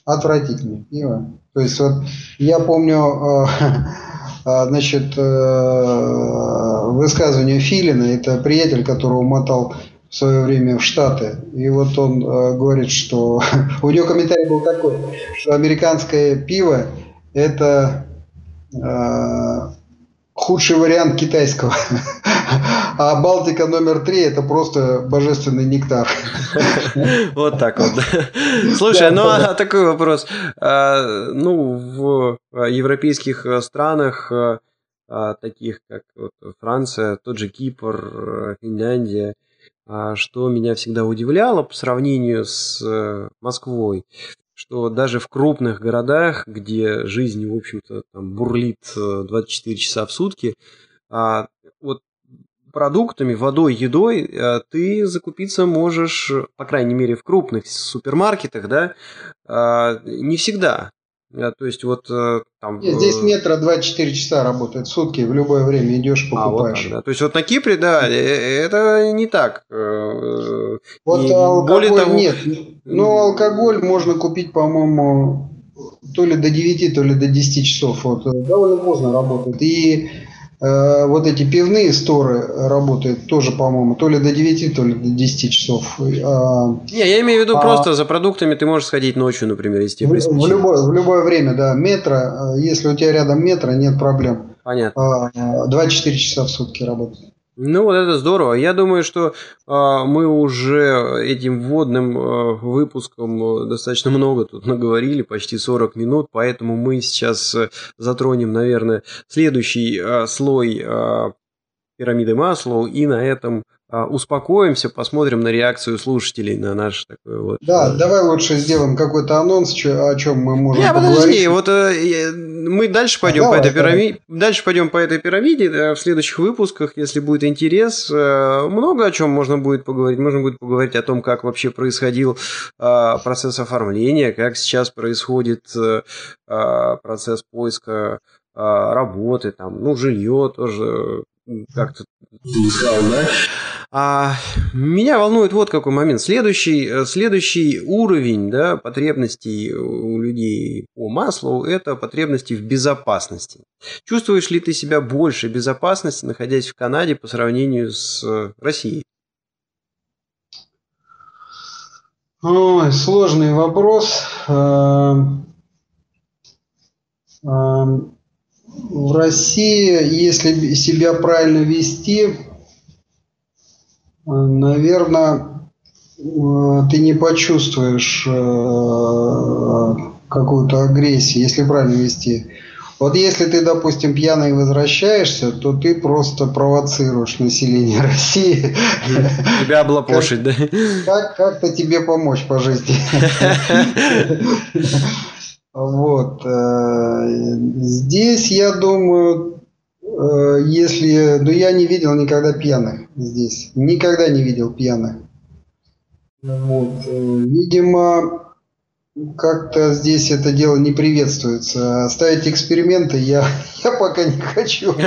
Отвратительное пиво. То есть вот я помню, э, *laughs* э, значит, э, высказывание Филина, это приятель, которого мотал в свое время в Штаты. И вот он говорит, что *laughs* у него комментарий был такой, что американское пиво это худший вариант китайского. *laughs* А Балтика номер три это просто божественный нектар. *laughs* Вот так вот. *laughs* Слушай, ну а такой вопрос. А, ну, в европейских странах, а, таких как Франция, тот же Кипр, Финляндия, что меня всегда удивляло по сравнению с э, Москвой, что даже в крупных городах, где жизнь, в общем-то, бурлит 24 э, часа в сутки, а, вот продуктами, водой, едой э, ты закупиться можешь, по крайней мере, в крупных супермаркетах, да, а, не всегда. Э, то есть вот там... Нет, здесь метро 24 часа работает сутки, в любое время идешь, покупаешь. А, вот да. То есть вот на Кипре, да, это не так. Вот И алкоголь более того... нет. Ну, алкоголь можно купить, по-моему, то ли до 9, то ли до 10 часов. Вот, довольно поздно работает. И э, вот эти пивные сторы работают тоже, по-моему, то ли до 9, то ли до 10 часов. А, Не, я имею в виду а, просто за продуктами ты можешь сходить ночью, например, если в, в, любое, в любое время, да. Метро, э, если у тебя рядом метро, нет проблем. Понятно. А, 24 часа в сутки работает. Ну вот это здорово. Я думаю, что э, мы уже этим вводным э, выпуском достаточно много тут наговорили, почти 40 минут, поэтому мы сейчас э, затронем, наверное, следующий э, слой э, пирамиды Маслоу и на этом а, успокоимся, посмотрим на реакцию слушателей на наш такой вот. Да, э, давай лучше сделаем какой-то анонс, о чем мы можем Не, поговорить. подожди, вот э, мы дальше пойдем а, по давай, этой пирамиде, дальше пойдем по этой пирамиде э, в следующих выпусках, если будет интерес, много о чем можно будет поговорить. Можно будет поговорить о том, как вообще происходил процесс оформления, как сейчас происходит процесс поиска работы, там, ну, жилье тоже как-то искал, да? А, меня волнует вот какой момент. Следующий, э, следующий уровень да, потребностей у людей по маслу – это потребности в безопасности. Чувствуешь ли ты себя больше безопасности, находясь в Канаде, по сравнению с э, Россией? Ой, сложный вопрос. Эм, эм, в России, если себя правильно вести, наверное, ты не почувствуешь какую-то агрессию, если правильно вести. Вот если ты, допустим, пьяный возвращаешься, то ты просто провоцируешь население *laughs* России. Тебя облапошить, да? Как, как-то тебе помочь по жизни. *laughs* Вот. Э, здесь, я думаю, э, если... Ну, я не видел никогда пьяных здесь. Никогда не видел пьяных. Вот. Э, видимо, как-то здесь это дело не приветствуется. Ставить эксперименты я, *laughs* я пока не хочу. *laughs*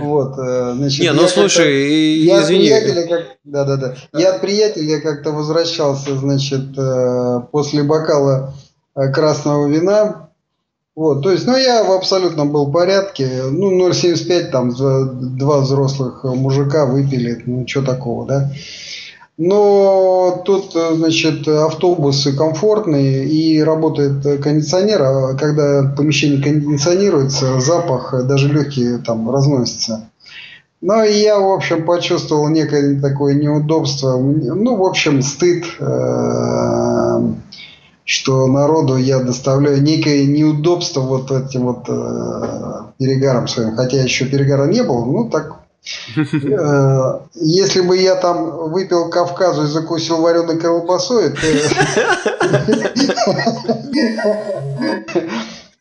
Вот, э, значит, не, ну слушай, я извини. да, да, да. Я от приятеля как-то возвращался, значит, э, после бокала э, красного вина. Вот, то есть, ну, я в абсолютном был порядке. Ну, 0,75 там два взрослых мужика выпили, ну, что такого, да. Но тут, э, значит, автобусы комфортные и работает кондиционер, а когда помещение кондиционируется, запах даже легкий там разносится. Ну, и я, в общем, почувствовал некое такое неудобство. Ну, в общем, стыд, э, что народу я доставляю некое неудобство вот этим вот э, перегаром своим. Хотя еще перегара не было, ну, так *laughs* Э, если бы я там выпил Кавказу и закусил вареной колбасой, то... *laughs*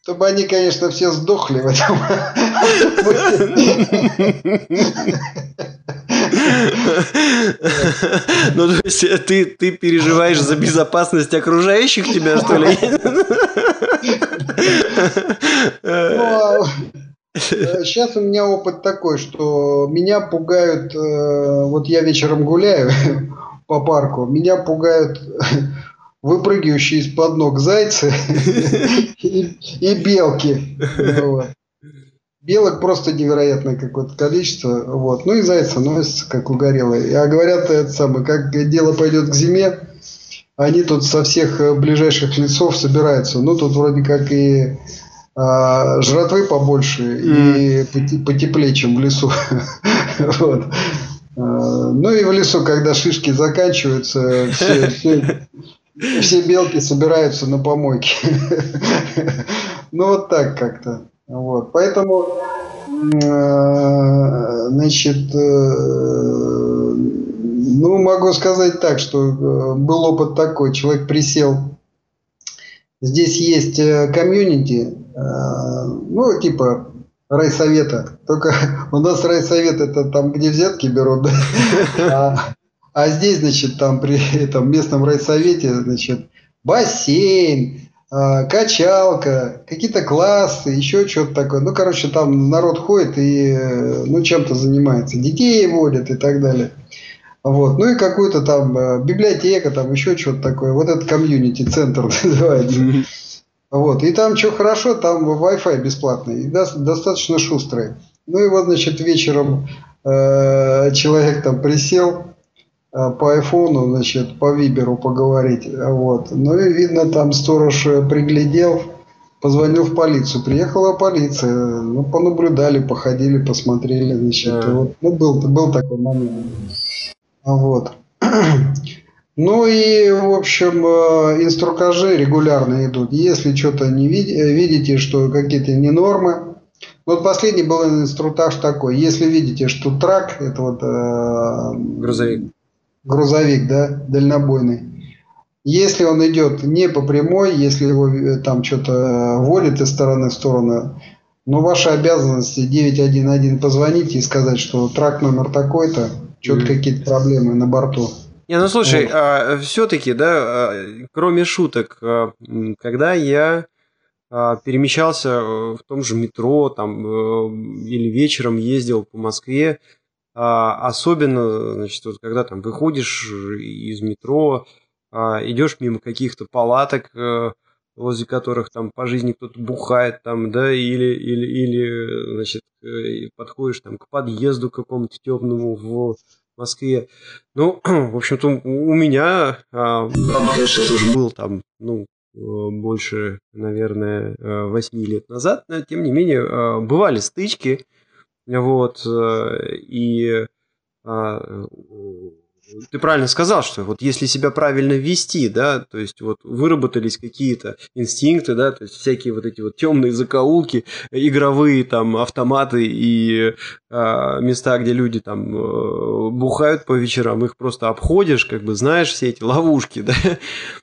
то бы они, конечно, все сдохли в этом. *laughs* Ну, то есть э, ты, ты переживаешь за безопасность окружающих тебя, что ли? Сейчас э, у меня опыт такой, что меня пугают, э, вот я вечером гуляю *laughs* по парку, меня пугают *laughs* выпрыгивающие из-под ног зайцы *laughs* и белки. Белок просто невероятное какое-то количество. Вот. Ну и зайцы носятся, как угорелые. А говорят, это самое, как дело пойдет к зиме, они тут со всех э, ближайших лесов собираются. Ну, тут вроде как и а, жратвы побольше mm. и потеплее, чем в лесу. *laughs* вот. А, ну и в лесу, когда шишки заканчиваются, все, *laughs* все, все белки собираются на помойке. *laughs* ну вот так как-то. Вот. Поэтому, а, значит, э, ну могу сказать так, что э, был опыт такой, человек присел Здесь есть э, комьюнити, э, ну, типа райсовета. Только *laughs* у нас райсовет это там, где взятки берут. *laughs* А, а здесь, значит, там при этом местном райсовете, значит, бассейн, э, качалка, какие-то классы, еще что-то такое. Ну, короче, там народ ходит и ну, чем-то занимается. Детей водят и так далее. Вот. Ну и какую-то там э, библиотека, там еще что-то такое. Вот этот комьюнити-центр *laughs* называется. Вот. И там что хорошо, там Wi-Fi бесплатный. И достаточно шустрый. Ну и вот, значит, вечером э, человек там присел э, по айфону, значит, по Виберу поговорить. Вот. Ну и видно, там сторож э, приглядел, позвонил в полицию. Приехала полиция, ну, понаблюдали, походили, посмотрели, значит. Yeah. Вот. Ну, был, был такой момент. Вот. *clears throat* Ну и, в общем, э, инструктажи регулярно идут. Если что-то не вид- э, видите, что какие-то не нормы, вот последний был инструктаж такой. Если видите, что трак, это вот... Э, грузовик. Грузовик, да, дальнобойный. Если он идет не по прямой, если его э, там что-то водит из стороны в сторону, ну, ваша обязанность 911 позвонить и сказать, что трак номер такой-то, что-то mm. какие-то проблемы на борту. Не, ну слушай, вот. а, все-таки, да, а, кроме шуток, а, когда я а, перемещался э, в том же метро, там, или вечером ездил по Москве, а, особенно, значит, вот когда там выходишь из метро, а, идешь мимо каких-то палаток, а, возле которых там по жизни кто-то бухает там, да, или, или, или значит, подходишь там к подъезду какому-то темному в Москве. Ну, *clears throat* в общем-то, у меня а, был там, ну, больше, наверное, восьми лет назад, но тем не менее бывали стычки, вот, и ты правильно сказал, что вот если себя правильно вести, да, то есть вот выработались какие-то инстинкты, да, то есть всякие вот эти вот темные закоулки, игровые там автоматы и э, места, где люди там э, бухают по вечерам, их просто обходишь, как бы знаешь все эти ловушки, *laughs* да, Э, э,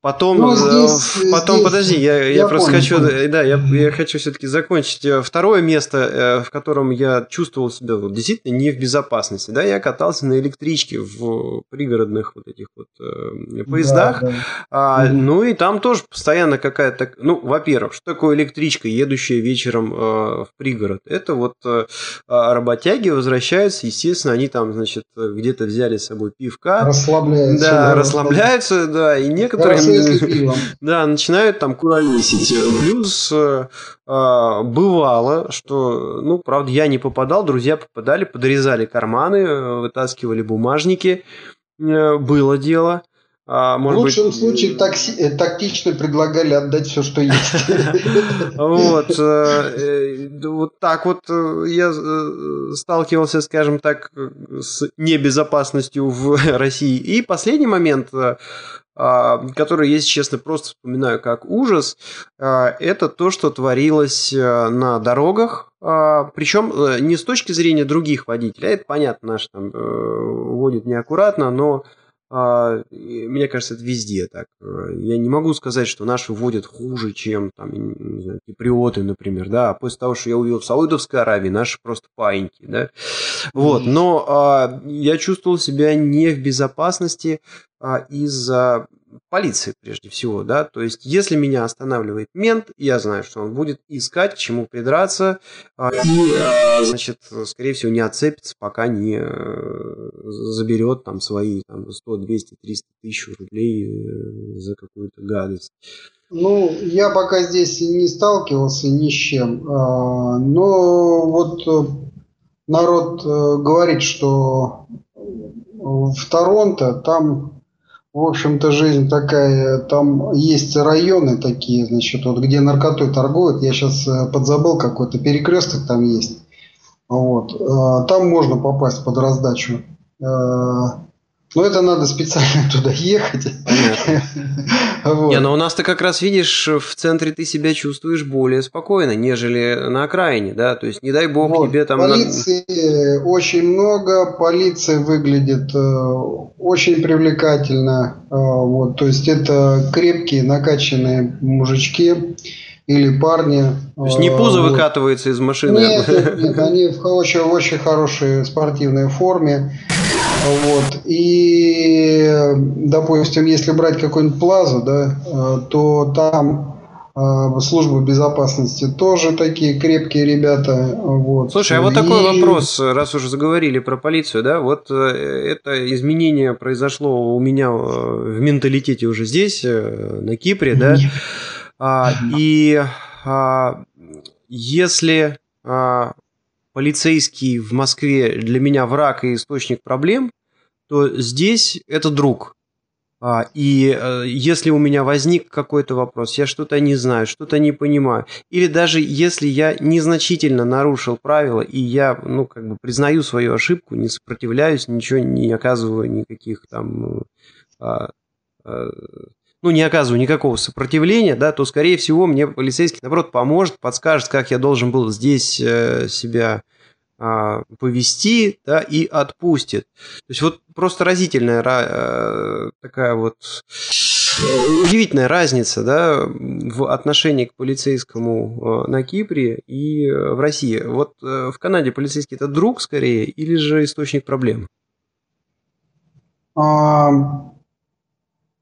потом, ну, э, здесь, потом, здесь, подожди, я, я, я просто понял, хочу, понял. да, я, я хочу все-таки закончить. Второе место, в котором я чувствовал себя вот, действительно не в безопасности, да, я катался на электричке в пригородных вот этих вот э, поездах, да, да. А, mm ну и там тоже постоянно какая-то, ну, во-первых, что такое электричка, едущая вечером э, в пригород? Это вот э, работяги возвращаются, естественно, они там, значит, где-то взяли с собой пивка, расслабляются, да, да расслабляются нравится, да, и некоторые *laughs* да, начинают там куролесить. Плюс э, а, бывало, что, ну, правда, я не попадал, друзья попадали, подрезали карманы, вытаскивали бумажники, э, было дело. А, может в лучшем быть... случае такси... Э, тактично предлагали отдать все, что есть. *laughs* Вот. Вот так вот я сталкивался, скажем так, с небезопасностью в *laughs* России. И последний момент, а, который, если честно, просто вспоминаю как ужас, это то, что творилось на дорогах, причем э, не с точки зрения других водителей, а это понятно, наш там э, водит неаккуратно, но а, мне кажется, это везде так. Я не могу сказать, что наши вводят хуже, чем там, не знаю, киприоты, например, да. А после того, что я увидел в Саудовской Аравии, наши просто паиньки, да. Вот, но а, я чувствовал себя не в безопасности а, из-за полиции прежде всего, да, то есть если меня останавливает мент, я знаю, что он будет искать, к чему придраться, а, и, значит, скорее всего, не отцепится, пока не э, заберет там свои там, 100, 200, 300 тысяч рублей э, за какую-то гадость. Ну, я пока здесь не сталкивался ни с чем, а, но вот э, народ говорит, что в Торонто там в общем-то, жизнь такая, там есть районы такие, значит, вот где наркотой торгуют. Я сейчас э, подзабыл, какой-то перекресток там есть. Вот. Э, там можно попасть под раздачу. Э, но это надо специально *laughs* туда ехать. *laughs* вот. Не, но у нас-то как раз видишь, в центре ты себя чувствуешь более спокойно, нежели на окраине, да? То есть, не дай бог вот. тебе там... Полиции на... очень много, полиция выглядит э, очень привлекательно. Э, вот, то есть, это крепкие, накачанные мужички или парни. То есть не пузо вот. выкатывается из машины? Нет, нет, *laughs* нет они в очень, очень хорошей спортивной форме. Вот. И, допустим, если брать какой-нибудь плазу, да, э, то там э, службы безопасности тоже такие крепкие ребята. Вот. Слушай, а вот такой и... вопрос, раз уже заговорили про полицию, да, вот э, это изменение произошло у меня в менталитете уже здесь, на Кипре, да, а, и а, если а, полицейский в Москве для меня враг и источник проблем, то здесь это друг. А, и э, если у меня возник какой-то вопрос, я что-то не знаю, что-то не понимаю, или даже если я незначительно нарушил правила, и я, ну, как бы признаю свою ошибку, не сопротивляюсь, ничего не оказываю никаких там, а, а, ну, не оказываю никакого сопротивления, да, то, скорее всего, мне полицейский, наоборот, поможет, подскажет, как я должен был здесь э, себя а, повести, да, и отпустит. То есть вот просто разительная э, такая вот удивительная разница да, в отношении к полицейскому э, на Кипре и э, в России. Вот в Канаде полицейский это друг скорее или же источник проблем?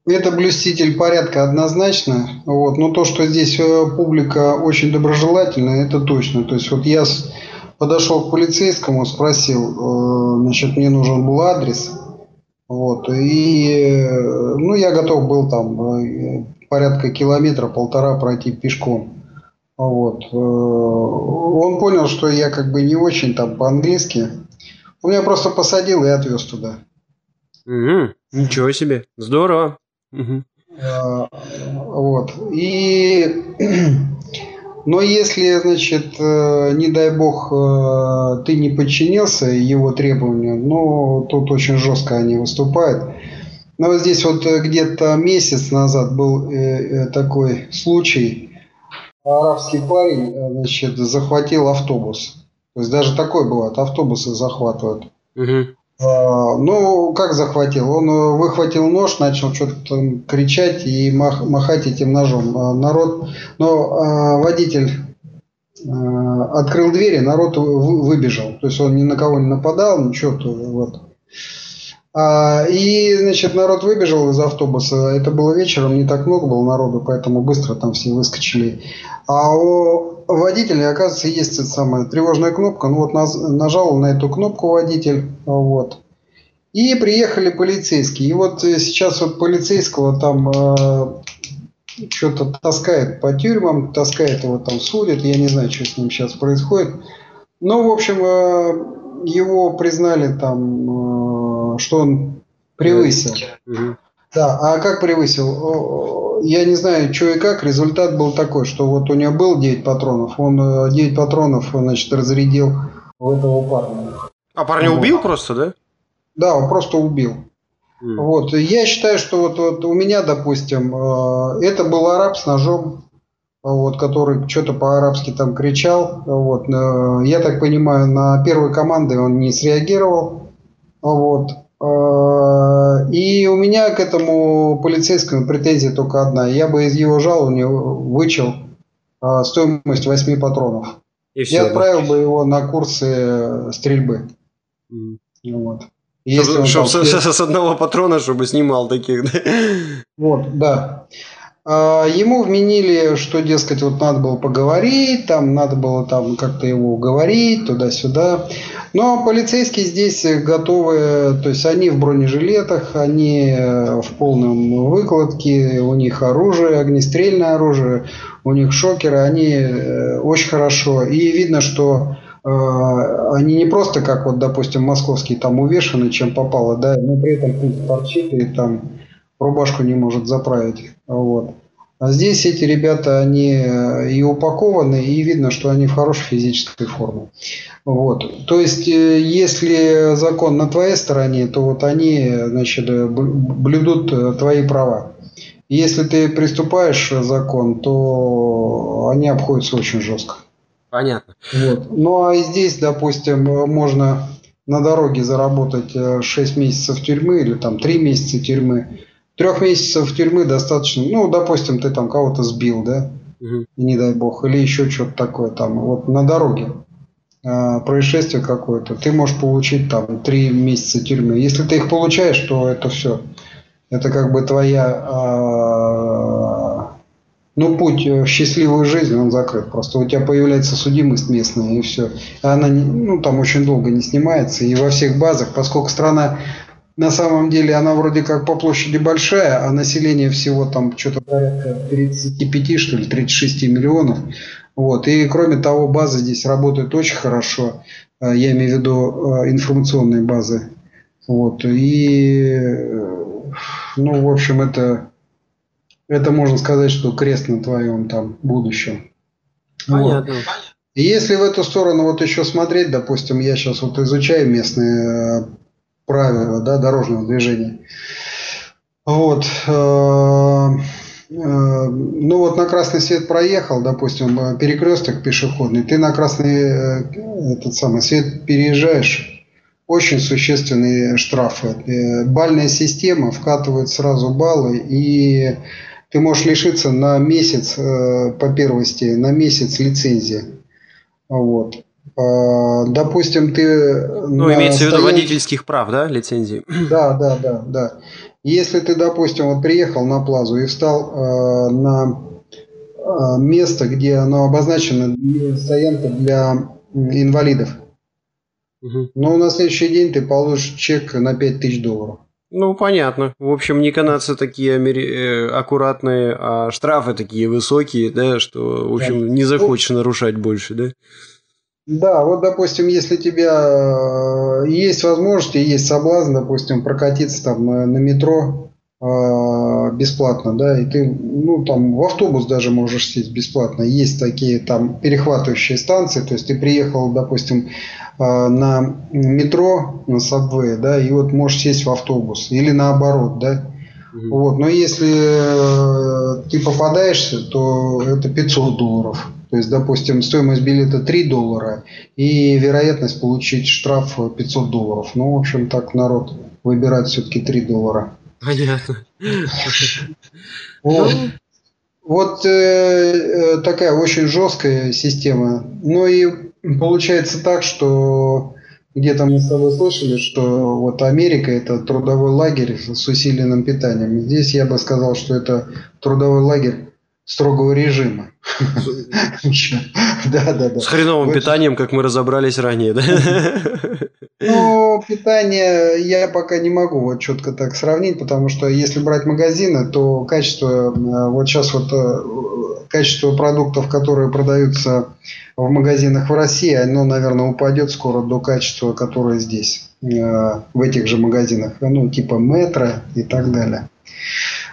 Это блюститель порядка однозначно. Вот. Но то, что здесь публика очень доброжелательная, это точно. То есть вот я подошел к полицейскому, спросил, э, значит, мне нужен был адрес. Вот, и, ну, я готов был там э, порядка километра, полтора пройти пешком. Вот. Э, он понял, что я как бы не очень там по-английски. Он меня просто посадил и отвез туда. Угу. Ничего себе. Здорово. Угу. Вот. И *clears throat* но если, значит, э, не дай бог, э, ты не подчинился его требованиям, ну, тут очень жестко они выступают. Но вот здесь вот где-то месяц назад был э, такой случай. Арабский парень, значит, захватил автобус. То есть даже такое бывает, автобусы захватывают. Угу. А, ну, как захватил? Он э, выхватил нож, начал что-то кричать и мах, махать этим ножом. А народ, но а, водитель открыл двери, народ выбежал. То есть он ни на кого не нападал, ничего. Вот. И, значит, народ выбежал из автобуса. Это было вечером, не так много было народу, поэтому быстро там все выскочили. А у водителя, оказывается, есть эта самая тревожная кнопка. Ну вот нажал на эту кнопку водитель. Вот. И приехали полицейские. И вот э, сейчас вот полицейского там э, что-то таскает по тюрьмам, таскает его там судят. Я не знаю, что с ним сейчас происходит. Ну, в общем, э, его признали там, э, что он превысил. Да, а как превысил? Я не знаю, что и как. Результат был такой, что вот у него было 9 патронов. Он 9 э, патронов, значит, разрядил у этого парня. А парня вот. убил просто, да? Да, он просто убил. Mm. Вот. Я считаю, что вот, вот у меня, допустим, э, это был араб с ножом, вот, который что-то по-арабски там кричал. Вот. Э, я так понимаю, на первой команды он не среагировал. Вот. И у меня к этому полицейскому претензия только одна. Я бы из его жалования вычел а, стоимость 8 патронов. И все, Я отправил да? бы его на курсы стрельбы. Mm. Вот. Если чтобы, чтобы там... с, одного патрона, чтобы снимал таких, да? Вот, да. А, ему вменили, что, дескать, вот надо было поговорить, там надо было там как-то его уговорить, туда-сюда. Но полицейские здесь готовы, то есть они в бронежилетах, они в полном выкладке, у них оружие, огнестрельное оружие, у них шокеры, они э, очень хорошо. И видно, что э, они не просто как вот, допустим, московские там увешаны, чем попало, да, но при этом путь торчит и там рубашку не может заправить. Вот. А здесь эти ребята, они э, и упакованы, и видно, что они в хорошей физической форме. Вот. То есть, э, если закон на твоей стороне, то вот они, значит, э, блюдут твои права. Если ты приступаешь закон, то они обходятся очень жестко. Понятно. Вот. Ну а здесь, допустим, можно на дороге заработать 6 месяцев тюрьмы или там 3 месяца тюрьмы трех месяцев тюрьмы достаточно, ну, допустим, ты там кого-то сбил, да, угу. не дай бог, или еще что-то такое там, вот на дороге э, происшествие какое-то, ты можешь получить там три месяца тюрьмы. Если ты их получаешь, то это все. Это как бы твоя, э, ну, путь в счастливую жизнь, он закрыт. Просто у тебя появляется судимость местная, и все. Она, ну, там очень долго не снимается. И во всех базах, поскольку страна на самом деле она вроде как по площади большая, а население всего там что-то порядка 35, что ли, 36 миллионов. Вот. И кроме того, базы здесь работают очень хорошо. Э, я имею в виду э, информационные базы. Вот. И, э, ну, в общем, это, это можно сказать, что крест на твоем там будущем. Понятно. Вот. И если в эту сторону вот еще смотреть, допустим, я сейчас вот изучаю местные правила да, дорожного движения. Вот. Э, э, ну вот на красный свет проехал, допустим, перекресток пешеходный, ты на красный э, этот самый свет переезжаешь, очень существенные штрафы. Бальная система вкатывает сразу баллы, и ты можешь лишиться на месяц по первости, на месяц лицензии. Вот. А, допустим, ты... Ну, имеется в виду водительских прав, да, лицензии? *clears throat* Да, да, да, да. Если ты, допустим, вот приехал на плазу и встал э, на э, место, где оно обозначено стоянка для инвалидов, угу. но на следующий день ты получишь чек на 5000 долларов. Ну, понятно. В общем, не канадцы такие амери... аккуратные, а штрафы такие высокие, да, что, в общем, не захочешь нарушать больше, да? Да, вот, допустим, если у тебя э, есть возможность и есть соблазн, допустим, прокатиться там на метро, э, бесплатно, да, и ты, ну, там, в автобус даже можешь сесть бесплатно. Есть такие там перехватывающие станции, то есть ты приехал, допустим, э, на метро, на сабвей, да, и вот можешь сесть в автобус, или наоборот, да, Mm-hmm. Вот. Но если э, ты попадаешься, то это 500 долларов. То есть, допустим, стоимость билета 3 доллара и вероятность получить штраф 500 долларов. Ну, в общем, так народ выбирает все-таки 3 доллара. Понятно. Вот, вот э, э, такая очень жесткая система. Ну и получается так, что где-то мы с тобой слышали, что вот Америка это трудовой лагерь с усиленным питанием. Здесь я бы сказал, что это трудовой лагерь строгого режима. *laughs* Да, да, да. С хреновым питанием, как мы разобрались ранее, да? *laughs* Ну, питание я пока не могу вот четко так сравнить, потому что если брать магазины, то качество, э, вот сейчас вот э, качество продуктов, которые продаются в магазинах в России, оно, наверное, упадет скоро до качества, которое здесь, э, в этих же магазинах, ну, типа метро и так далее.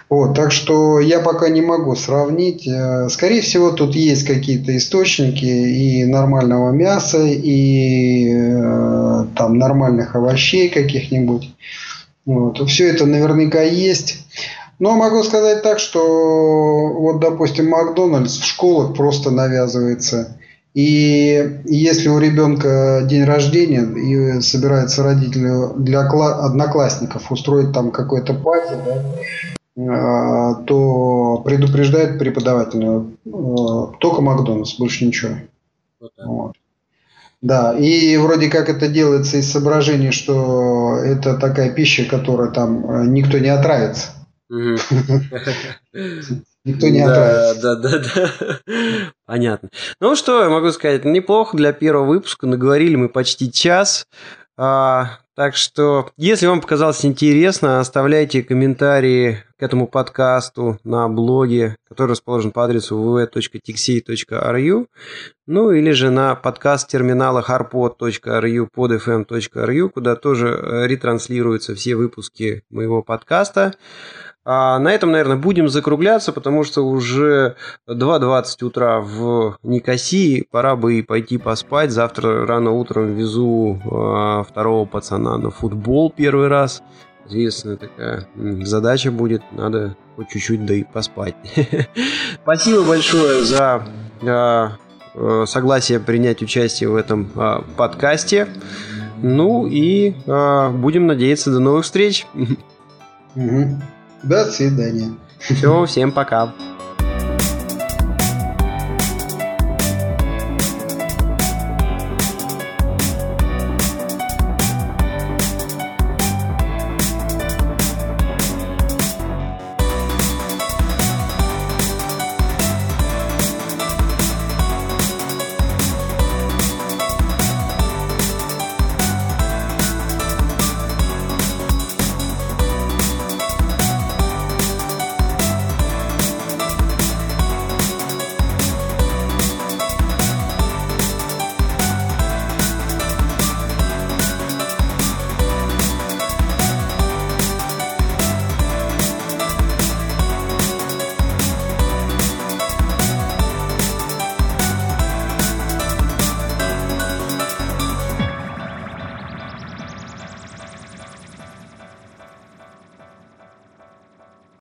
Вот, так что я пока не могу сравнить. Э, скорее всего, тут есть какие-то источники и нормального мяса, и э, там нормальных овощей каких-нибудь. Вот. Все это наверняка есть. Но могу сказать так, что вот, допустим, Макдональдс в школах просто навязывается. И если у ребенка день рождения и собирается родители для одноклассников устроить там какой-то пати, да, то предупреждает преподавателя а, только Макдональдс, больше ничего. Вот вот. Да, и вроде как это делается из соображений, что это такая пища, которая там э, никто не отравится. *laughs* Никто не отравится. Да, да, да. Понятно. Ну что, я могу сказать, неплохо для первого выпуска. Наговорили мы почти час. А, так что, если вам показалось интересно, оставляйте комментарии к этому подкасту на блоге, который расположен по адресу www.tixey.ru, ну или же на подкаст терминала harpod.ru, podfm.ru, куда тоже э, ретранслируются все выпуски моего подкаста. А на этом, наверное, будем закругляться, потому что уже 2.20 утра в Никосии. Пора бы и пойти поспать. Завтра рано утром везу а, второго пацана на футбол первый раз. Известная такая задача будет. Надо хоть чуть-чуть да и поспать. *laughs* Спасибо большое за а, э, согласие принять участие в этом а, подкасте. Ну и будем надеяться до новых встреч. *laughs* До свидания. Все, всем пока.